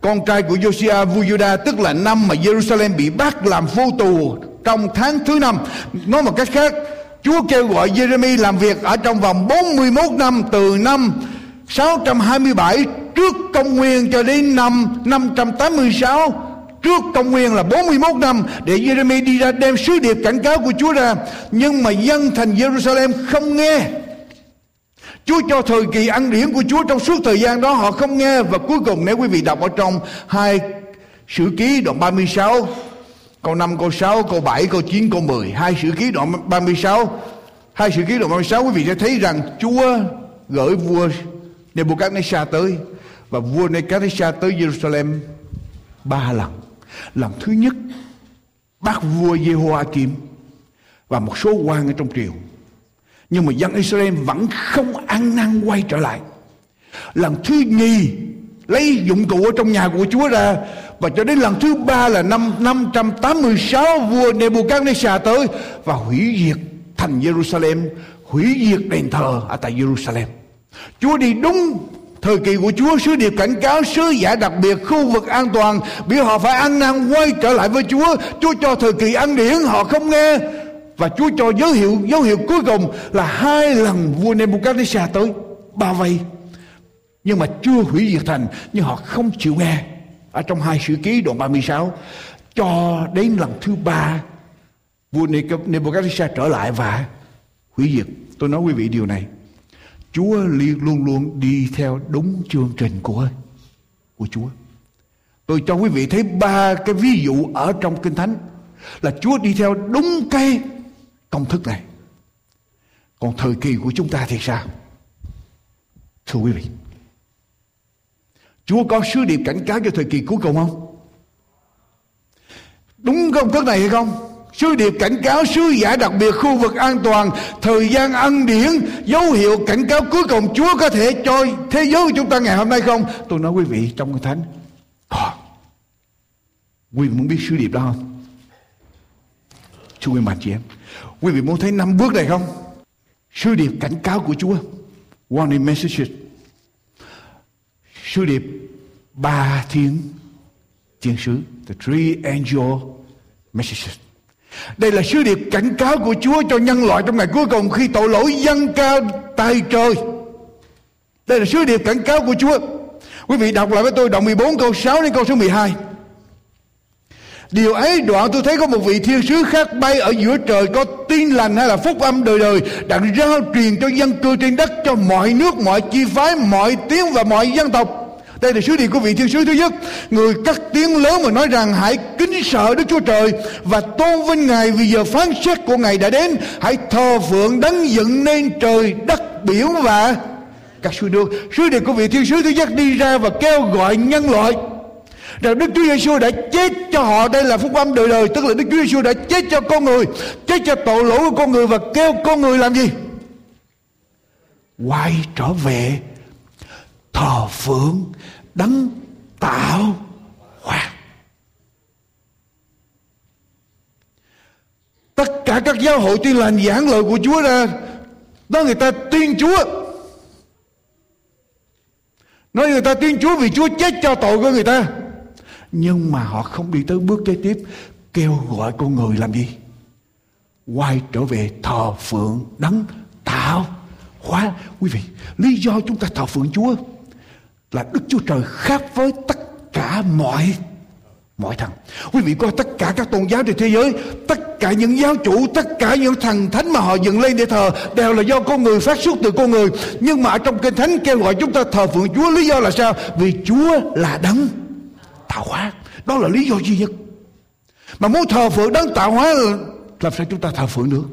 Con trai của Josiah vua Juda tức là năm mà Jerusalem bị bắt làm phu tù trong tháng thứ năm. Nói một cách khác, Chúa kêu gọi Jeremy làm việc ở trong vòng 41 năm từ năm 627 trước công nguyên cho đến năm 586 trước công nguyên là 41 năm để Jeremy đi ra đem sứ điệp cảnh cáo của Chúa ra. Nhưng mà dân thành Jerusalem không nghe. Chúa cho thời kỳ ăn điển của Chúa trong suốt thời gian đó họ không nghe. Và cuối cùng nếu quý vị đọc ở trong hai sử ký đoạn 36 câu 5 câu 6 câu 7 câu 9 câu 10 hai sử ký đoạn 36 hai sử ký đoạn 36 quý vị sẽ thấy rằng Chúa gửi vua Nebuchadnezzar tới và vua Nebuchadnezzar tới Jerusalem ba lần. Lần thứ nhất bắt vua Jehoiakim và một số quan ở trong triều. Nhưng mà dân Israel vẫn không ăn năn quay trở lại. Lần thứ nhì, lấy dụng cụ ở trong nhà của Chúa ra. Và cho đến lần thứ ba là năm 586 vua Nebuchadnezzar tới và hủy diệt thành Jerusalem, hủy diệt đền thờ ở tại Jerusalem. Chúa đi đúng thời kỳ của Chúa, sứ điệp cảnh cáo sứ giả đặc biệt khu vực an toàn, vì họ phải ăn năn quay trở lại với Chúa. Chúa cho thời kỳ ăn điển, họ không nghe. Và Chúa cho dấu hiệu dấu hiệu cuối cùng là hai lần vua Nebuchadnezzar tới. Bao vây. Nhưng mà chưa hủy diệt thành, nhưng họ không chịu nghe. Ở trong hai sử ký đoạn 36 cho đến lần thứ ba, vua Nebuchadnezzar trở lại và hủy diệt. Tôi nói quý vị điều này. Chúa liên luôn luôn đi theo đúng chương trình của của Chúa. Tôi cho quý vị thấy ba cái ví dụ ở trong Kinh Thánh là Chúa đi theo đúng cái công thức này. Còn thời kỳ của chúng ta thì sao? Thưa quý vị, Chúa có sứ điệp cảnh cáo cho thời kỳ cuối cùng không? Đúng công thức này hay không? Sứ điệp cảnh cáo sứ giả đặc biệt khu vực an toàn Thời gian ân điển Dấu hiệu cảnh cáo cuối cùng Chúa có thể cho thế giới của chúng ta ngày hôm nay không? Tôi nói quý vị trong cái thánh à, Quý vị muốn biết sứ điệp đó không? Chú quý mặt chị em Quý vị muốn thấy năm bước này không? Sứ điệp cảnh cáo của Chúa. Warning messages. Sứ điệp ba thiên thiên sứ. The three angel messages đây là sứ điệp cảnh cáo của Chúa cho nhân loại trong ngày cuối cùng khi tội lỗi dâng cao tay trời. Đây là sứ điệp cảnh cáo của Chúa. Quý vị đọc lại với tôi đoạn 14 câu 6 đến câu số 12. Điều ấy đoạn tôi thấy có một vị thiên sứ khác bay ở giữa trời có tin lành hay là phúc âm đời đời đặng rao truyền cho dân cư trên đất cho mọi nước, mọi chi phái, mọi tiếng và mọi dân tộc đây là sứ điệp của vị thiên sứ thứ nhất. Người cắt tiếng lớn mà nói rằng, hãy kính sợ đức chúa trời và tôn vinh ngài vì giờ phán xét của ngài đã đến. Hãy thờ phượng đấng dựng nên trời, đất, biển và các sứ đường sứ điệp của vị thiên sứ thứ nhất đi ra và kêu gọi nhân loại rằng Đức Chúa Giêsu đã chết cho họ. Đây là phúc âm đời đời, tức là Đức Chúa Giêsu đã chết cho con người, chết cho tội lỗi của con người và kêu con người làm gì? Quay trở về thờ phượng, đấng tạo hóa tất cả các giáo hội tuyên lành giảng lời của Chúa ra đó người ta tuyên Chúa. Nói người ta tuyên Chúa vì Chúa chết cho tội của người ta. Nhưng mà họ không đi tới bước kế tiếp, kêu gọi con người làm gì? Quay trở về thờ phượng đấng tạo hóa. Quý vị, lý do chúng ta thờ phượng Chúa là Đức Chúa Trời khác với tất cả mọi mọi thần. Quý vị coi tất cả các tôn giáo trên thế giới, tất cả những giáo chủ, tất cả những thần thánh mà họ dựng lên để thờ đều là do con người phát xuất từ con người. Nhưng mà ở trong kinh thánh kêu gọi chúng ta thờ phượng Chúa lý do là sao? Vì Chúa là đấng tạo hóa. Đó là lý do duy nhất. Mà muốn thờ phượng đấng tạo hóa là làm sao chúng ta thờ phượng được?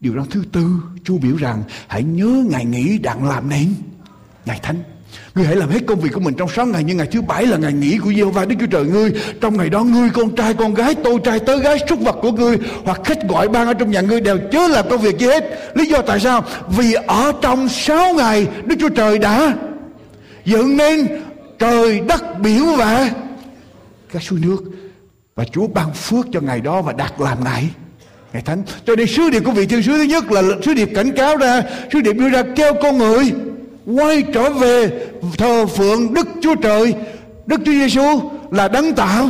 Điều đó thứ tư, Chúa biểu rằng hãy nhớ ngày nghỉ đặng làm nên ngày thánh Ngươi hãy làm hết công việc của mình trong 6 ngày Nhưng ngày thứ bảy là ngày nghỉ của Giê-hô-va, Đức Chúa Trời ngươi. Trong ngày đó ngươi, con trai, con gái, tôi trai, tớ gái, súc vật của ngươi Hoặc khách gọi ban ở trong nhà ngươi đều chớ làm công việc gì hết. Lý do tại sao? Vì ở trong 6 ngày, Đức Chúa Trời đã dựng nên trời đất biển và các suối nước. Và Chúa ban phước cho ngày đó và đặt làm ngày. Ngày thánh. Cho nên sứ điệp của vị thiên sứ thứ nhất là sứ điệp cảnh cáo ra, sứ điệp đưa ra kêu con người quay trở về thờ phượng Đức Chúa Trời. Đức Chúa Giêsu là đấng tạo.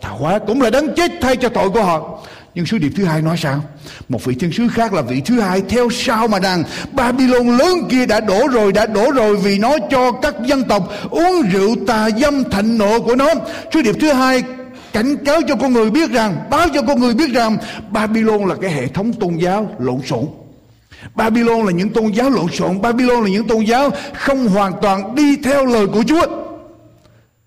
Tạo hóa cũng là đấng chết thay cho tội của họ. Nhưng sứ điệp thứ hai nói sao? Một vị thiên sứ khác là vị thứ hai theo sau mà rằng Babylon lớn kia đã đổ rồi, đã đổ rồi vì nó cho các dân tộc uống rượu tà dâm thạnh nộ của nó. Sứ điệp thứ hai cảnh cáo cho con người biết rằng, báo cho con người biết rằng Babylon là cái hệ thống tôn giáo lộn xộn. Babylon là những tôn giáo lộn xộn. Babylon là những tôn giáo không hoàn toàn đi theo lời của Chúa.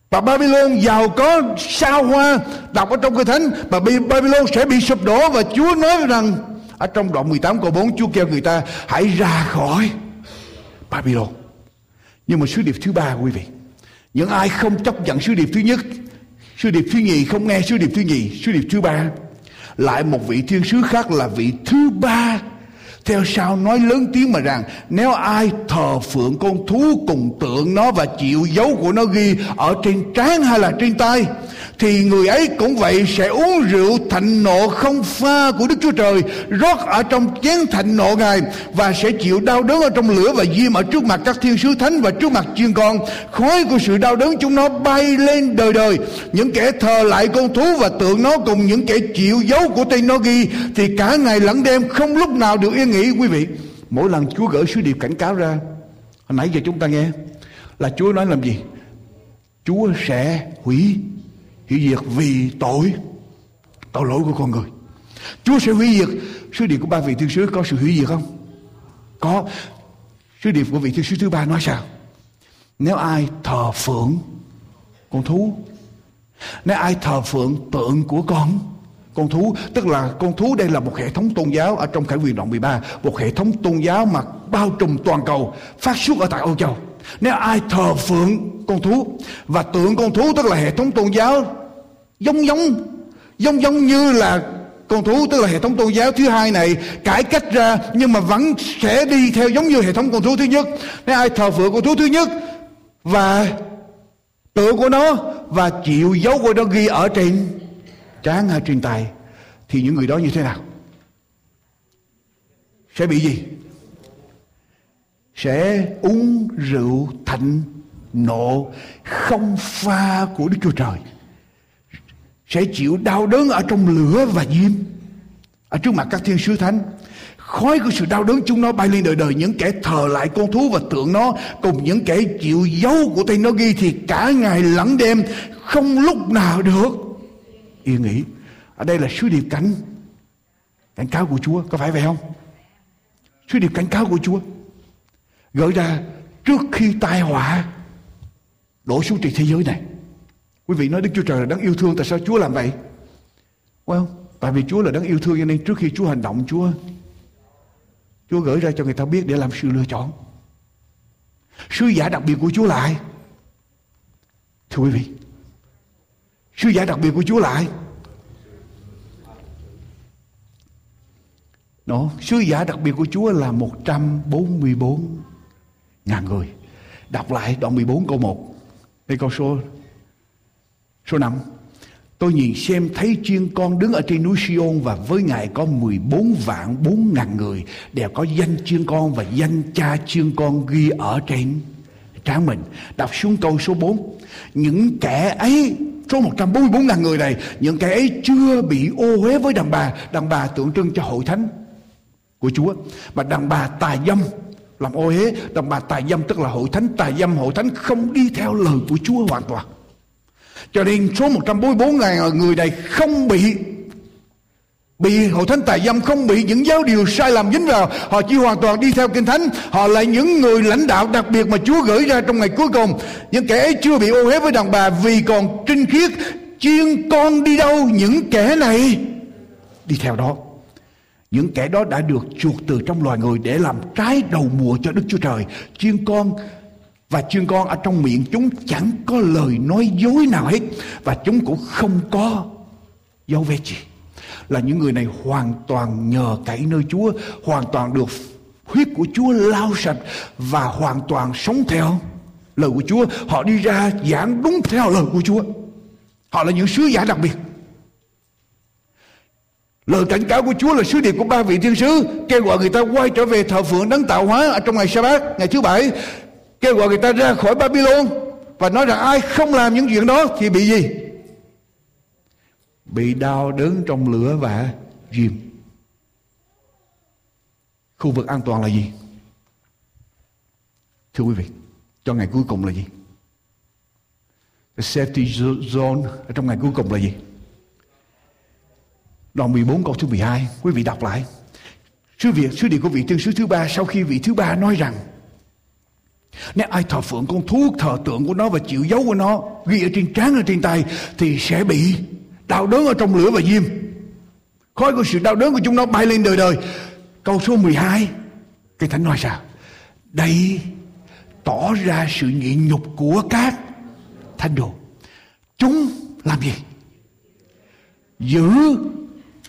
Và Babylon giàu có sao hoa, đọc ở trong kinh thánh. Và Babylon sẽ bị sụp đổ và Chúa nói rằng, ở trong đoạn 18 câu 4 Chúa kêu người ta, hãy ra khỏi Babylon. Nhưng mà sứ điệp thứ ba, quý vị, những ai không chấp nhận sứ điệp thứ nhất, sứ điệp thứ nhì không nghe sứ điệp thứ nhì, sứ điệp thứ ba, lại một vị thiên sứ khác là vị thứ ba theo sau nói lớn tiếng mà rằng, nếu ai thờ phượng con thú cùng tượng nó và chịu dấu của nó ghi ở trên trán hay là trên tay thì người ấy cũng vậy sẽ uống rượu thạnh nộ không pha của Đức Chúa Trời, rót ở trong chén thạnh nộ Ngài và sẽ chịu đau đớn ở trong lửa và diêm ở trước mặt các thiên sứ thánh và trước mặt chiên con. Khói của sự đau đớn chúng nó bay lên đời đời. Những kẻ thờ lại con thú và tượng nó cùng những kẻ chịu dấu của tên nó ghi, thì cả ngày lẫn đêm không lúc nào được yên nghỉ. Quý vị, mỗi lần Chúa gửi sứ điệp cảnh cáo ra, hồi nãy giờ chúng ta nghe, là Chúa nói làm gì? Chúa sẽ hủy hủy diệt vì tội tội lỗi của con người. Chúa sẽ hủy diệt sứ điệp của ba vị thiên sứ. Có sự hủy diệt không? Có. Sứ điệp của vị thiên sứ thứ ba nói sao? Nếu ai thờ phượng con thú, nếu ai thờ phượng tượng của con con thú, tức là con thú đây là một hệ thống tôn giáo ở trong khải quyền đoạn 13 một hệ thống tôn giáo mà bao trùm toàn cầu, phát xuất ở tại Âu Châu. Nếu ai thờ phượng con thú và tượng con thú, tức là hệ thống tôn giáo giống giống giống giống như là con thú, tức là hệ thống tôn giáo thứ hai này cải cách ra nhưng mà vẫn sẽ đi theo giống như hệ thống con thú thứ nhất. Nếu ai thờ phượng con thú thứ nhất? Và tượng của nó và chịu dấu của nó ghi ở trên trán hay trên tay thì những người đó như thế nào? Sẽ bị gì? Sẽ uống rượu thạnh nộ không pha của Đức Chúa Trời sẽ chịu đau đớn ở trong lửa và diêm. Ở trước mặt các thiên sứ thánh, khói của sự đau đớn chúng nó bay lên đời đời. Những kẻ thờ lại con thú và tượng nó, cùng những kẻ chịu dấu của tay nó ghi thì cả ngày lẫn đêm không lúc nào được. Yên nghỉ. Ở đây là sứ điệp cảnh cảnh cáo của Chúa. Có phải vậy không? Sứ điệp cảnh cáo của Chúa. Gửi ra trước khi tai họa đổ xuống trên thế giới này quý vị nói Đức Chúa Trời là đáng yêu thương tại sao Chúa làm vậy well tại vì Chúa là đáng yêu thương cho nên trước khi Chúa hành động Chúa Chúa gửi ra cho người ta biết để làm sự lựa chọn sứ giả đặc biệt của Chúa lại thưa quý vị sứ giả đặc biệt của Chúa lại Đó, sứ giả đặc biệt của Chúa là 144 ngàn người. Đọc lại đoạn 14 câu 1. Đây câu số số 5. Tôi nhìn xem thấy chiên con đứng ở trên núi Siôn và với ngài có 14 vạn 4 ngàn người, đều có danh chiên con và danh cha chiên con ghi ở trên trán mình. Đọc xuống câu số 4. Những kẻ ấy, số 144 ngàn người này, những kẻ ấy chưa bị ô uế với đàn bà đàn bà tượng trưng cho hội thánh của Chúa mà đàn bà tà dâm làm ô uế đàn bà tà dâm tức là hội thánh tà dâm, hội thánh không đi theo lời của Chúa hoàn toàn cho nên số 144 ngàn người này không bị bị hội thánh tài dâm không bị những giáo điều sai lầm dính vào. Họ chỉ hoàn toàn đi theo kinh thánh. Họ là những người lãnh đạo đặc biệt mà Chúa gửi ra trong ngày cuối cùng. Những kẻ ấy chưa bị ô uế với đàn bà vì còn trinh khiết, chiên con đi đâu những kẻ này? Đi theo đó. Những kẻ đó đã được chuộc từ trong loài người để làm trái đầu mùa cho Đức Chúa Trời. Chiên con và chương con ở trong miệng chúng chẳng có lời nói dối nào hết. Và chúng cũng không có dấu vết gì. Là những người này hoàn toàn nhờ cậy nơi Chúa, hoàn toàn được huyết của Chúa lau sạch và hoàn toàn sống theo lời của Chúa. Họ đi ra giảng đúng theo lời của Chúa. Họ là những sứ giả đặc biệt. Lời cảnh cáo của Chúa là sứ điệp của ba vị thiên sứ, kêu gọi người ta quay trở về thờ phượng, đấng tạo hóa ở trong ngày sa bát ngày thứ bảy kêu gọi người ta ra khỏi Babylon và nói rằng ai không làm những chuyện đó thì bị gì? Bị đau đớn trong lửa và diêm khu vực an toàn là gì? Thưa quý vị, cho ngày cuối cùng là gì? The safety zone ở trong ngày cuối cùng là gì? Đoạn 14 câu thứ 12 Quý vị đọc lại. Sứ việc sứ điệp của vị tiên sứ thứ ba Sau khi vị thứ ba nói rằng nếu ai thờ phượng con thuốc thờ tượng của nó Và chịu dấu của nó, Ghi ở trên trán ở trên tay, Thì sẽ bị đau đớn ở trong lửa và diêm. Khói của sự đau đớn của chúng nó bay lên đời đời. Câu số 12 Cái thánh nói sao? Đây tỏ ra sự nhịn nhục của các thánh đồ. Chúng làm gì? Giữ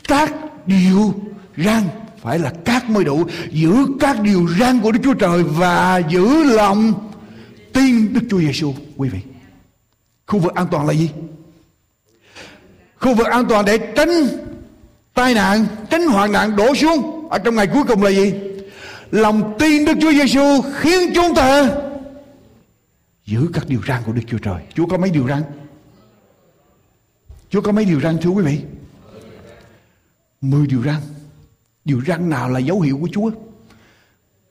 các điều răn phải là các mới đủ, giữ các điều răn của Đức Chúa Trời và giữ lòng tin Đức Chúa Giêsu quý vị, khu vực an toàn là gì? Khu vực an toàn để tránh tai nạn, tránh hoạn nạn đổ xuống ở trong ngày cuối cùng là gì? Lòng tin Đức Chúa Giêsu khiến chúng ta giữ các điều răn của Đức Chúa Trời. Chúa có mấy điều răn? Chúa có mấy điều răn thưa quý vị? Mười điều răn. Điều răng nào là dấu hiệu của Chúa?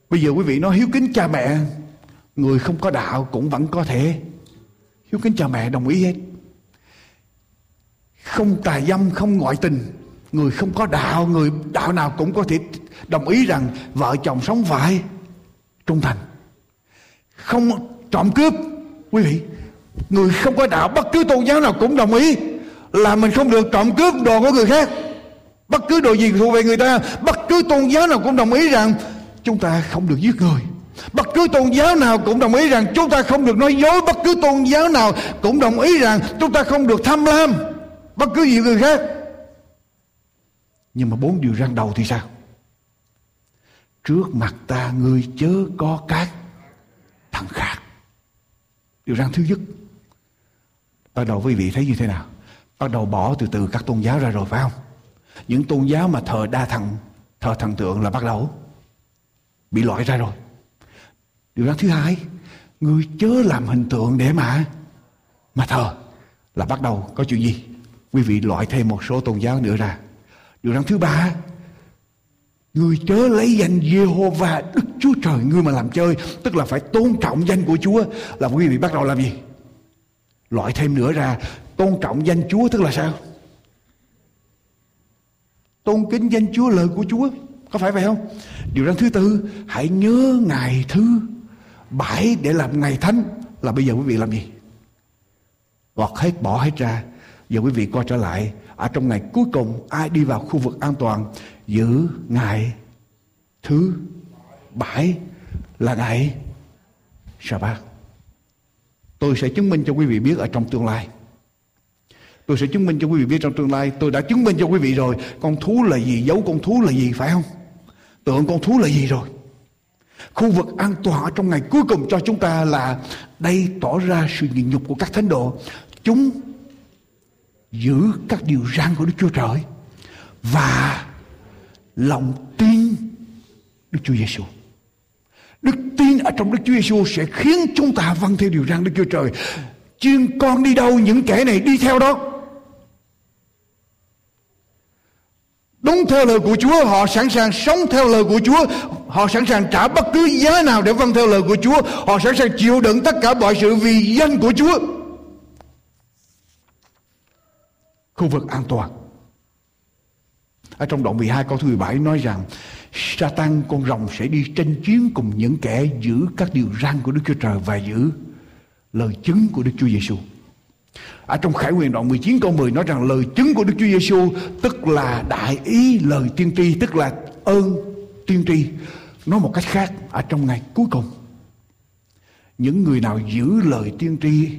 Bây giờ quý vị nói, hiếu kính cha mẹ, Người không có đạo cũng vẫn có thể. Hiếu kính cha mẹ đồng ý hết. Không tà dâm, không ngoại tình, Người không có đạo, Người đạo nào cũng có thể đồng ý rằng Vợ chồng sống phải trung thành. Không trộm cướp, Quý vị, Người không có đạo, bất cứ tôn giáo nào cũng đồng ý Là mình không được trộm cướp đồ của người khác. Bất cứ đồ gì thuộc về người ta, Bất cứ tôn giáo nào cũng đồng ý rằng Chúng ta không được giết người. Bất cứ tôn giáo nào cũng đồng ý rằng Chúng ta không được nói dối. Bất cứ tôn giáo nào cũng đồng ý rằng Chúng ta không được tham lam. Bất cứ gì người khác. Nhưng mà bốn điều răng đầu thì sao? Trước mặt ta người chớ có các thằng khác. Điều răng thứ nhất. Bắt đầu quý vị thấy như thế nào? Bắt đầu bỏ từ từ các tôn giáo ra rồi, phải không? Những tôn giáo mà thờ đa thần, thờ thần tượng là bắt đầu bị loại ra rồi. Điều đó thứ hai, người chớ làm hình tượng để mà mà thờ là bắt đầu có chuyện gì? Quý vị loại thêm một số tôn giáo nữa ra. Điều đó thứ ba, Người chớ lấy danh Jehovah Đức Chúa Trời Ngươi mà làm chơi, Tức là phải tôn trọng danh của Chúa, Là quý vị bắt đầu làm gì? Loại thêm nữa ra, Tôn trọng danh Chúa tức là sao? Tôn kính danh Chúa, lời của Chúa. Có phải vậy không? Điều răn thứ tư, hãy nhớ ngày thứ bảy để làm ngày thánh. Là bây giờ quý vị làm gì? Gọt hết, bỏ hết ra. Giờ quý vị coi trở lại. Ở trong ngày cuối cùng, ai đi vào khu vực an toàn? Giữ ngày thứ bảy là ngày sa bát tôi sẽ chứng minh cho quý vị biết ở trong tương lai. Tôi sẽ chứng minh cho quý vị biết trong tương lai Tôi đã chứng minh cho quý vị rồi Con thú là gì, giấu con thú là gì phải không Tượng con thú là gì rồi Khu vực an toàn ở trong ngày cuối cùng cho chúng ta là Đây tỏ ra sự nhịn nhục của các thánh đồ Chúng giữ các điều răn của Đức Chúa Trời Và lòng tin Đức Chúa Giêsu. Đức tin ở trong Đức Chúa Giêsu sẽ khiến chúng ta vâng theo điều răn Đức Chúa Trời. Chiên con đi đâu những kẻ này đi theo đó. Đúng theo lời của Chúa, họ sẵn sàng sống theo lời của Chúa. Họ sẵn sàng trả bất cứ giá nào để vâng theo lời của Chúa. Họ sẵn sàng chịu đựng tất cả mọi sự vì danh của Chúa. Khu vực an toàn. Ở trong đoạn 12 câu thứ 17 nói rằng, Satan con rồng sẽ đi tranh chiến cùng những kẻ giữ các điều răn của Đức Chúa Trời và giữ lời chứng của Đức Chúa Giêsu. Ở trong Khải Huyền đoạn 19 câu 10 nói rằng lời chứng của Đức Chúa Giêsu tức là đại ý lời tiên tri, tức là ơn tiên tri. Nói một cách khác ở trong ngày cuối cùng. những người nào giữ lời tiên tri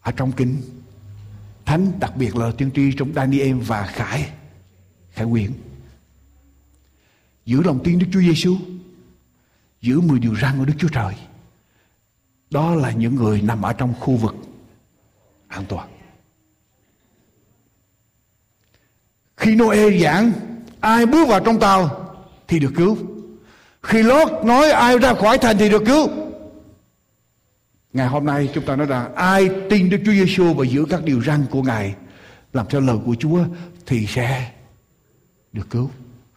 ở trong kinh thánh đặc biệt là tiên tri trong Daniel và Khải Khải Quyển giữ lòng tin Đức Chúa Giêsu giữ 10 điều răn của Đức Chúa Trời đó là những người nằm ở trong khu vực an toàn khi Noe giảng ai bước vào trong tàu thì được cứu khi Lót nói ai ra khỏi thành thì được cứu Ngày hôm nay chúng ta nói rằng ai tin Đức Chúa Giêsu và giữ các điều răn của Ngài làm theo lời của Chúa thì sẽ được cứu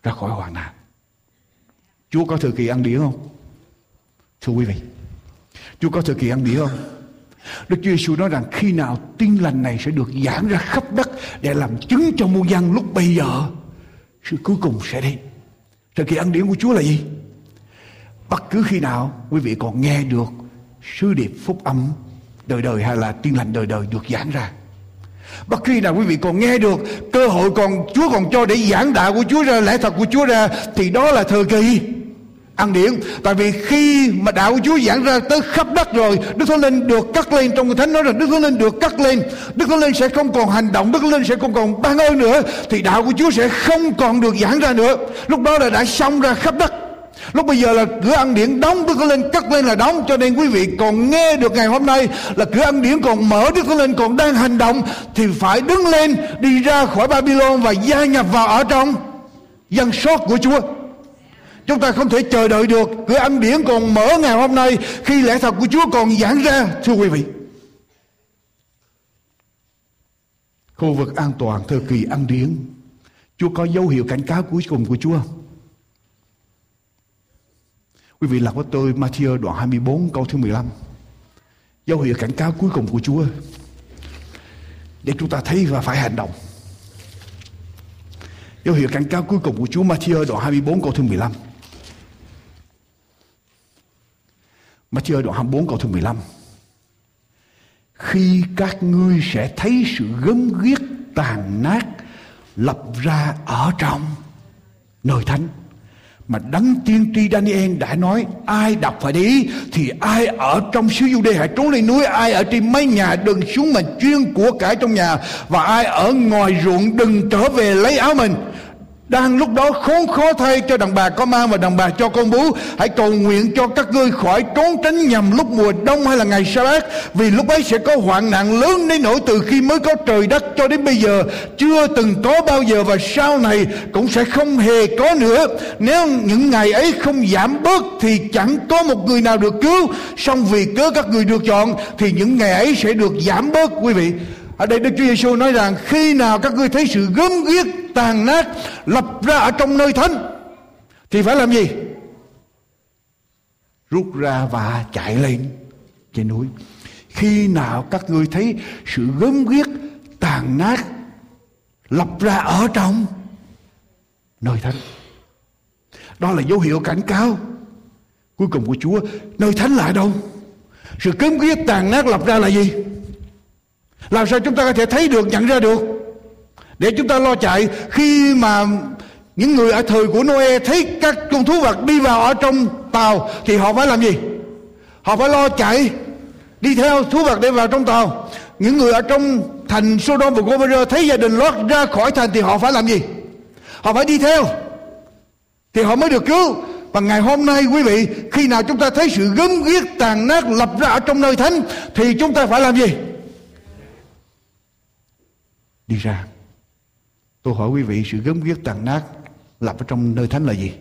ra khỏi hoàn nạn. Chúa có thời kỳ ăn đĩa không? Thưa quý vị, Chúa có thời kỳ ăn đĩa không? Đức Chúa Giêsu nói rằng khi nào tin lành này sẽ được giảng ra khắp đất để làm chứng cho muôn dân lúc bây giờ, sự cuối cùng sẽ đến. Thời kỳ ăn điển của Chúa là gì? Bất cứ khi nào quý vị còn nghe được sứ điệp phúc âm đời đời hay là tiên lành đời đời được giảng ra bất khi nào quý vị còn nghe được cơ hội còn Chúa còn cho để giảng đạo của Chúa ra, lẽ thật của Chúa ra, thì đó là thời kỳ ăn điển. Tại vì khi mà đạo của Chúa giảng ra tới khắp đất rồi, Đức Thánh Linh được cắt lên trong Thánh nói rằng Đức Thánh Linh được cắt lên. Đức Thánh Linh sẽ không còn hành động, Đức Thánh Linh sẽ không còn ban ơn nữa. Thì đạo của Chúa sẽ không còn được giảng ra nữa. Lúc đó là đã xong ra khắp đất. Lúc bây giờ là cửa ăn điển đóng, Đức Thánh Linh cắt lên là đóng. Cho nên quý vị còn nghe được ngày hôm nay Là cửa ăn điển còn mở, Đức Thánh Linh còn đang hành động, Thì phải đứng lên, đi ra khỏi Babylon Và gia nhập vào ở trong dân sót của Chúa. Chúng ta không thể chờ đợi được Cửa âm điển còn mở ngày hôm nay Khi lẽ thật của Chúa còn giảng ra, Thưa quý vị Khu vực an toàn thời kỳ ăn điển Chúa có dấu hiệu cảnh cáo cuối cùng của Chúa Quý vị lật với tôi Matthew đoạn 24 câu thứ 15. Dấu hiệu cảnh cáo cuối cùng của Chúa. Để chúng ta thấy và phải hành động. Dấu hiệu cảnh cáo cuối cùng của Chúa Matthew đoạn 24 câu thứ 15. Matthew đoạn 24 câu thứ 15. Khi các ngươi sẽ thấy sự gớm ghiếc, tàn nát lập ra ở trong nơi thánh mà đấng tiên tri Daniel đã nói, ai đọc phải đi, thì ai ở trong xứ Jude hãy trốn lên núi, ai ở trên mái nhà đừng xuống mà chuyên của cải trong nhà, và ai ở ngoài ruộng đừng trở về lấy áo mình đang lúc đó khốn khó thay cho đàn bà có mang và đàn bà cho con bú. Hãy cầu nguyện cho các ngươi khỏi trốn tránh nhằm lúc mùa đông hay là ngày sa bát, vì lúc ấy sẽ có hoạn nạn lớn đến nỗi từ khi mới có trời đất cho đến bây giờ. Chưa từng có bao giờ và sau này cũng sẽ không hề có nữa. Nếu những ngày ấy không giảm bớt thì chẳng có một người nào được cứu. Song vì cớ các người được chọn thì những ngày ấy sẽ được giảm bớt, quý vị ở đây Đức Chúa Giêsu nói rằng, khi nào các ngươi thấy sự gớm ghiếc, tàn nát lập ra ở trong nơi thánh, thì phải làm gì? Rút ra và chạy lên trên núi. Khi nào các ngươi thấy sự gớm ghiếc, tàn nát lập ra ở trong nơi thánh. Đó là dấu hiệu cảnh cáo cuối cùng của Chúa. Nơi thánh là đâu? Sự gớm ghiếc, tàn nát lập ra là gì? Làm sao chúng ta có thể thấy được, nhận ra được? Để chúng ta lo chạy khi mà những người ở thời của Noe thấy các con thú vật đi vào ở trong tàu thì họ phải làm gì? Họ phải lo chạy đi theo thú vật để vào trong tàu. Những người ở trong thành Sodom và Gomorrah thấy gia đình Lot ra khỏi thành thì họ phải làm gì? Họ phải đi theo thì họ mới được cứu. Và ngày hôm nay quý vị khi nào chúng ta thấy sự gớm ghiếc tàn nát lập ra ở trong nơi thánh thì chúng ta phải làm gì? Đi ra. Tôi hỏi quý vị sự gớm ghiếc tàn nát lập ở trong nơi thánh là gì?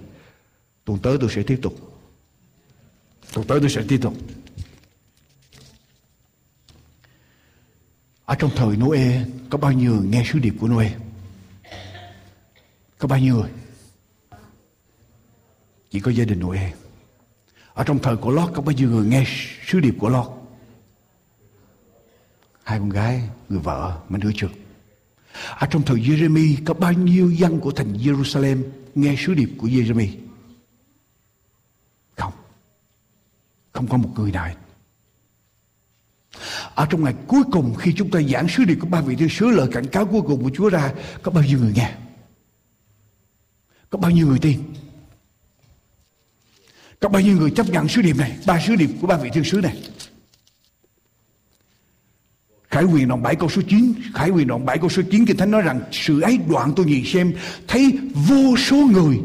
Tuần tới tôi sẽ tiếp tục. Tuần tới tôi sẽ tiếp tục. Ở trong thời Noe có bao nhiêu người nghe sứ điệp của Noe? Có bao nhiêu người? Chỉ có gia đình Noe. Ở trong thời của Lót có bao nhiêu người nghe sứ điệp của Lót? Hai con gái, người vợ, mấy đứa trước. Ở trong thời Jeremy có bao nhiêu dân của thành Jerusalem nghe sứ điệp của Jeremy? Không. Không có một người nào. Ở trong ngày cuối cùng khi chúng ta giảng sứ điệp của ba vị thiên sứ, lời cảnh cáo cuối cùng của Chúa ra, có bao nhiêu người nghe? Có bao nhiêu người tin? Có bao nhiêu người chấp nhận sứ điệp này, Ba sứ điệp của ba vị thiên sứ này Khải quyền đoạn 7 câu số 9 Khải quyền đoạn 7 câu số 9 Kinh Thánh nói rằng Sự ấy đoạn tôi nhìn xem Thấy vô số người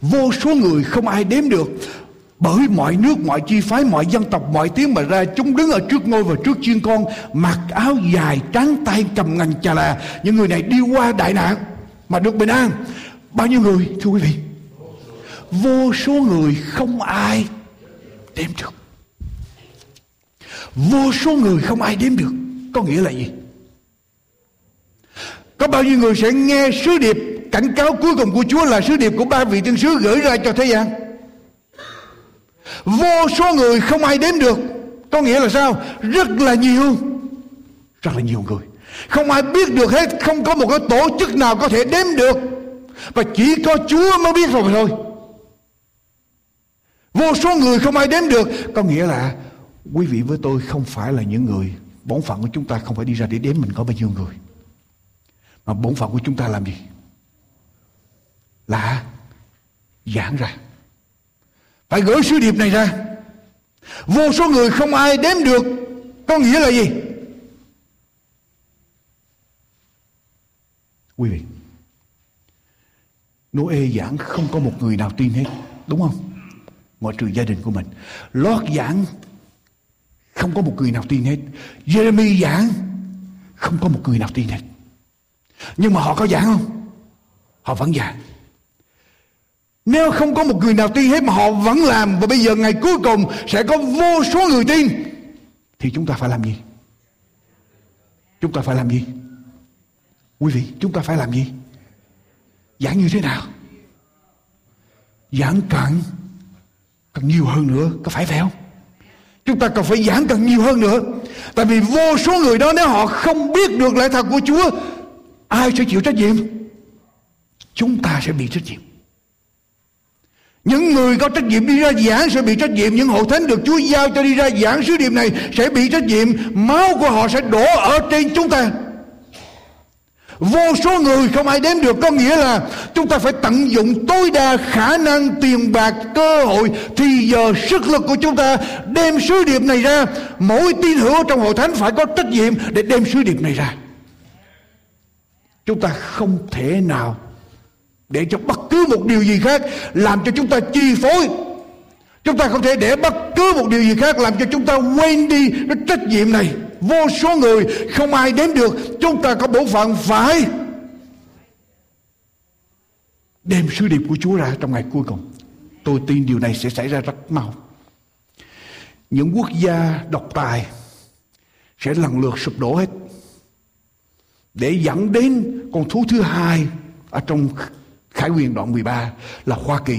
Vô số người không ai đếm được. Bởi mọi nước, mọi chi phái, mọi dân tộc, mọi tiếng mà ra Chúng đứng ở trước ngôi và trước chiên con Mặc áo dài, trắng tay cầm ngành chà là. Những người này đi qua đại nạn Mà được bình an. Bao nhiêu người thưa quý vị? Vô số người không ai đếm được. Vô số người không ai đếm được. Có nghĩa là gì? Có bao nhiêu người sẽ nghe sứ điệp, Cảnh cáo cuối cùng của Chúa là sứ điệp của ba vị tiên sứ gửi ra cho thế gian? Vô số người không ai đếm được. Có nghĩa là sao? Rất là nhiều. Rất là nhiều người. Không ai biết được hết, Không có một cái tổ chức nào có thể đếm được. Và chỉ có Chúa mới biết rồi thôi. Vô số người không ai đếm được. Có nghĩa là Quý vị với tôi không phải là những người Bổn phận của chúng ta không phải đi ra để đếm mình có bao nhiêu người. Mà bổn phận của chúng ta làm gì? Là Giảng ra. Phải gửi sứ điệp này ra. Vô số người không ai đếm được Có nghĩa là gì. Quý vị, Noe giảng không có một người nào tin hết, Đúng không? Ngoại trừ gia đình của mình. Lót giảng không có một người nào tin hết Jeremy giảng Không có một người nào tin hết Nhưng mà họ có giảng không Họ vẫn giảng nếu không có một người nào tin hết mà họ vẫn làm Và bây giờ ngày cuối cùng sẽ có vô số người tin Thì chúng ta phải làm gì? Chúng ta phải làm gì? Quý vị, chúng ta phải làm gì? Giảng như thế nào? Giảng càng Cần nhiều hơn nữa Có phải phải không? Chúng ta cần phải giảng cần nhiều hơn nữa. Tại vì vô số người đó, nếu họ không biết được lẽ thật của Chúa, Ai sẽ chịu trách nhiệm? Chúng ta sẽ bị trách nhiệm. Những người có trách nhiệm đi ra giảng sẽ bị trách nhiệm. Những hội thánh được Chúa giao cho đi ra giảng sứ điệp này Sẽ bị trách nhiệm. Máu của họ sẽ đổ ở trên chúng ta. Vô số người không ai đếm được, Có nghĩa là chúng ta phải tận dụng tối đa khả năng tiền bạc cơ hội, Thì giờ sức lực của chúng ta đem sứ điệp này ra. Mỗi tín hữu trong hội thánh phải có trách nhiệm để đem sứ điệp này ra. Chúng ta không thể nào để cho bất cứ một điều gì khác làm cho chúng ta chi phối chúng ta không thể để bất cứ một điều gì khác làm cho chúng ta quên đi cái trách nhiệm này. Vô số người, không ai đến được, chúng ta có bổn phận phải đem sứ điệp của Chúa ra trong ngày cuối cùng. Tôi tin điều này sẽ xảy ra rất mau. Những quốc gia độc tài sẽ lần lượt sụp đổ hết. Để dẫn đến con thú thứ hai ở trong Khải quyền đoạn 13 là Hoa Kỳ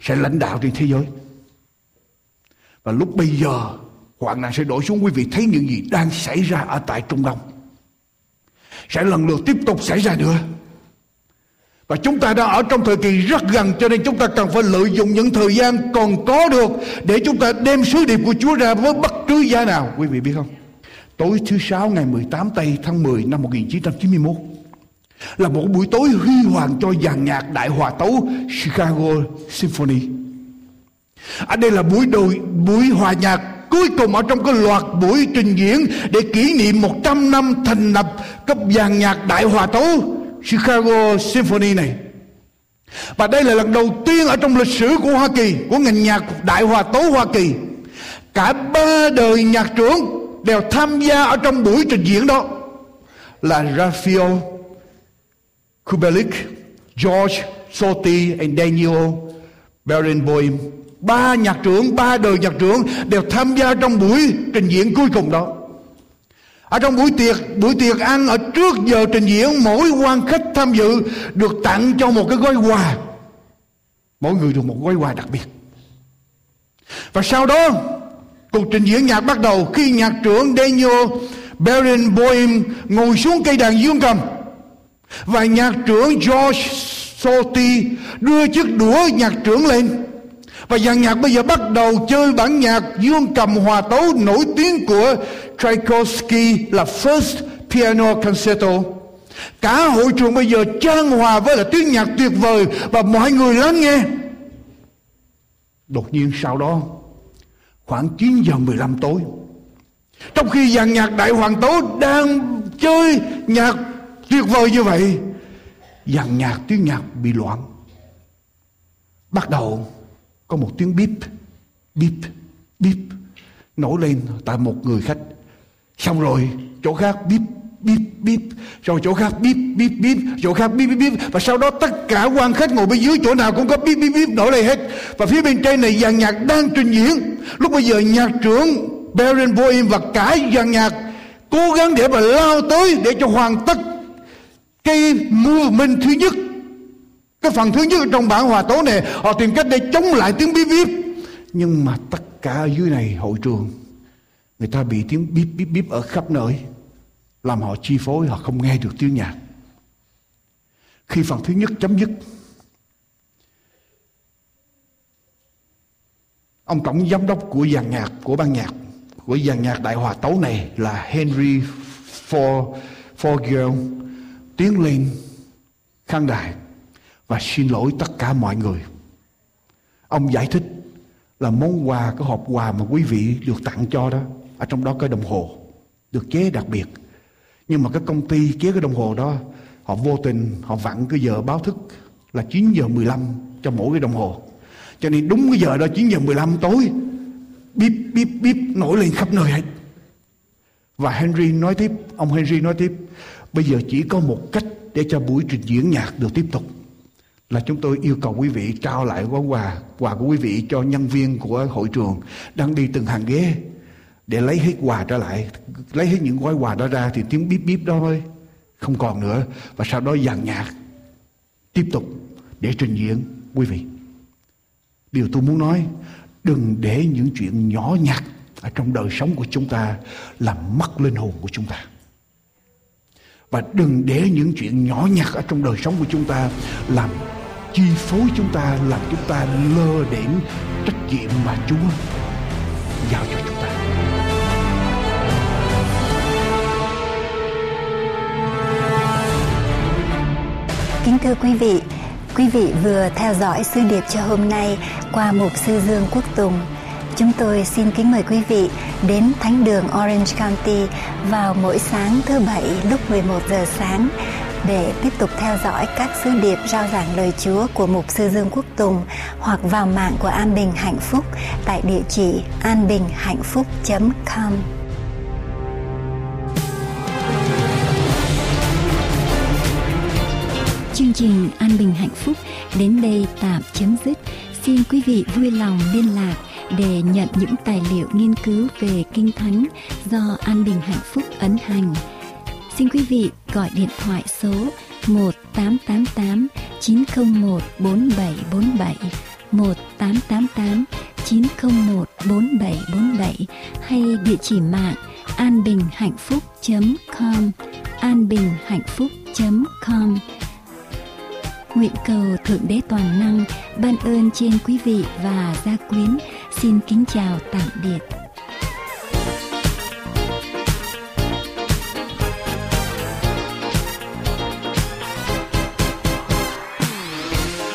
sẽ lãnh đạo trên thế giới. Và lúc bây giờ, hoạn nạn sẽ đổ xuống quý vị thấy những gì đang xảy ra ở tại Trung Đông. Sẽ lần lượt tiếp tục xảy ra nữa. Và chúng ta đang ở trong thời kỳ rất gần, cho nên chúng ta cần phải lợi dụng những thời gian còn có được để chúng ta đem sứ điệp của Chúa ra với bất cứ giá nào. Quý vị biết không? Tối thứ sáu ngày 18 tây tháng 10 năm 1991 là một buổi tối huy hoàng cho dàn nhạc đại hòa tấu Chicago Symphony. Ở đây là buổi đồi, buổi hòa nhạc cuối cùng ở trong cái loạt buổi trình diễn để kỷ niệm 100 năm thành lập cấp dàn nhạc đại hòa tấu Chicago Symphony này. Và đây là lần đầu tiên ở trong lịch sử của Hoa Kỳ, của ngành nhạc đại hòa tấu Hoa Kỳ. Cả ba đời nhạc trưởng đều tham gia ở trong buổi trình diễn đó là Raphael Kubelik, George Soti and Daniel Barenboim ba nhạc trưởng, ba đời nhạc trưởng đều tham gia trong buổi trình diễn cuối cùng đó. Ở trong buổi tiệc buổi tiệc ăn ở trước giờ trình diễn, mỗi quan khách tham dự được tặng cho một cái gói quà. Mỗi người được một gói quà đặc biệt. Và sau đó, cuộc trình diễn nhạc bắt đầu khi nhạc trưởng Daniel Barenboim ngồi xuống cây đàn dương cầm. Và nhạc trưởng George Soti đưa chiếc đũa nhạc trưởng lên và dàn nhạc bây giờ bắt đầu chơi bản nhạc dương cầm hòa tấu nổi tiếng của Tchaikovsky là First Piano Concerto. Cả hội trường bây giờ trang hòa với là tiếng nhạc tuyệt vời và mọi người lắng nghe. Đột nhiên sau đó, khoảng 9 giờ 15 tối, trong khi dàn nhạc đại hoàng tố đang chơi nhạc tuyệt vời như vậy, dàn nhạc tiếng nhạc bị loạn bắt đầu có một tiếng bíp bíp bíp nổi lên tại một người khách. Xong rồi, chỗ khác bíp bíp bíp. Rồi chỗ khác bíp bíp bíp. Chỗ khác bíp bíp bíp. Và sau đó tất cả quan khách ngồi bên dưới chỗ nào cũng có bíp bíp bíp nổi lên hết. Và phía bên trên này dàn nhạc đang trình diễn. Lúc bây giờ nhạc trưởng Baron Boeing và cả dàn nhạc cố gắng để mà lao tới để cho hoàn tất cái movement thứ nhất cái phần thứ nhất trong bản hòa tố này, họ tìm cách để chống lại tiếng bíp bíp. Nhưng mà tất cả ở dưới này, hội trường, người ta bị tiếng bíp bíp bíp ở khắp nơi, làm họ chi phối, họ không nghe được tiếng nhạc. Khi phần thứ nhất chấm dứt, ông tổng giám đốc của dàn nhạc, của ban nhạc, của dàn nhạc đại hòa tấu này là Henry For Forgill tiến lên khán đài và xin lỗi tất cả mọi người. Ông giải thích là món quà, cái hộp quà mà quý vị được tặng cho đó, ở trong đó có đồng hồ, được chế đặc biệt. Nhưng mà cái công ty chế cái đồng hồ đó, họ vô tình, họ vặn cái giờ báo thức là 9 giờ 15 cho mỗi cái đồng hồ. Cho nên đúng cái giờ đó 9 giờ 15 tối, bíp bíp bíp, nổi lên khắp nơi hết. Và Henry nói tiếp, ông Henry nói tiếp, bây giờ chỉ có một cách để cho buổi trình diễn nhạc được tiếp tục là chúng tôi yêu cầu quý vị trao lại gói quà quà của quý vị cho nhân viên của hội trường đang đi từng hàng ghế để lấy hết quà trở lại. Lấy hết những gói quà đó ra thì tiếng bíp bíp đó mới không còn nữa. Và sau đó dàn nhạc, tiếp tục để trình diễn, quý vị. Điều tôi muốn nói, đừng để những chuyện nhỏ nhặt ở trong đời sống của chúng ta làm mất linh hồn của chúng ta. Và đừng để những chuyện nhỏ nhặt ở trong đời sống của chúng ta làm chi phối chúng ta làm chúng ta lơ đến trách nhiệm mà Chúa giao cho chúng ta. Kính thưa quý vị, quý vị vừa theo dõi sư điệp cho hôm nay qua mục sư Dương Quốc Tùng. Chúng tôi xin kính mời quý vị đến Thánh đường Orange County vào mỗi sáng thứ bảy lúc 11 giờ sáng để tiếp tục theo dõi các sứ điệp rao giảng lời Chúa của Mục sư Dương Quốc Tùng hoặc vào mạng của An Bình Hạnh Phúc tại địa chỉ anbinhhạnhphúc.com. Chương trình An Bình Hạnh Phúc đến đây tạm chấm dứt. Xin quý vị vui lòng liên lạc để nhận những tài liệu nghiên cứu về Kinh Thánh do An Bình Hạnh Phúc ấn hành. Xin quý vị gọi điện thoại số 1888 901 4747 1888 901 4747 hay địa chỉ mạng anbinhhạnhphúc.com anbinhhạnhphúc.com Nguyện cầu Thượng Đế Toàn Năng ban ơn trên quý vị và gia quyến. Xin kính chào tạm biệt.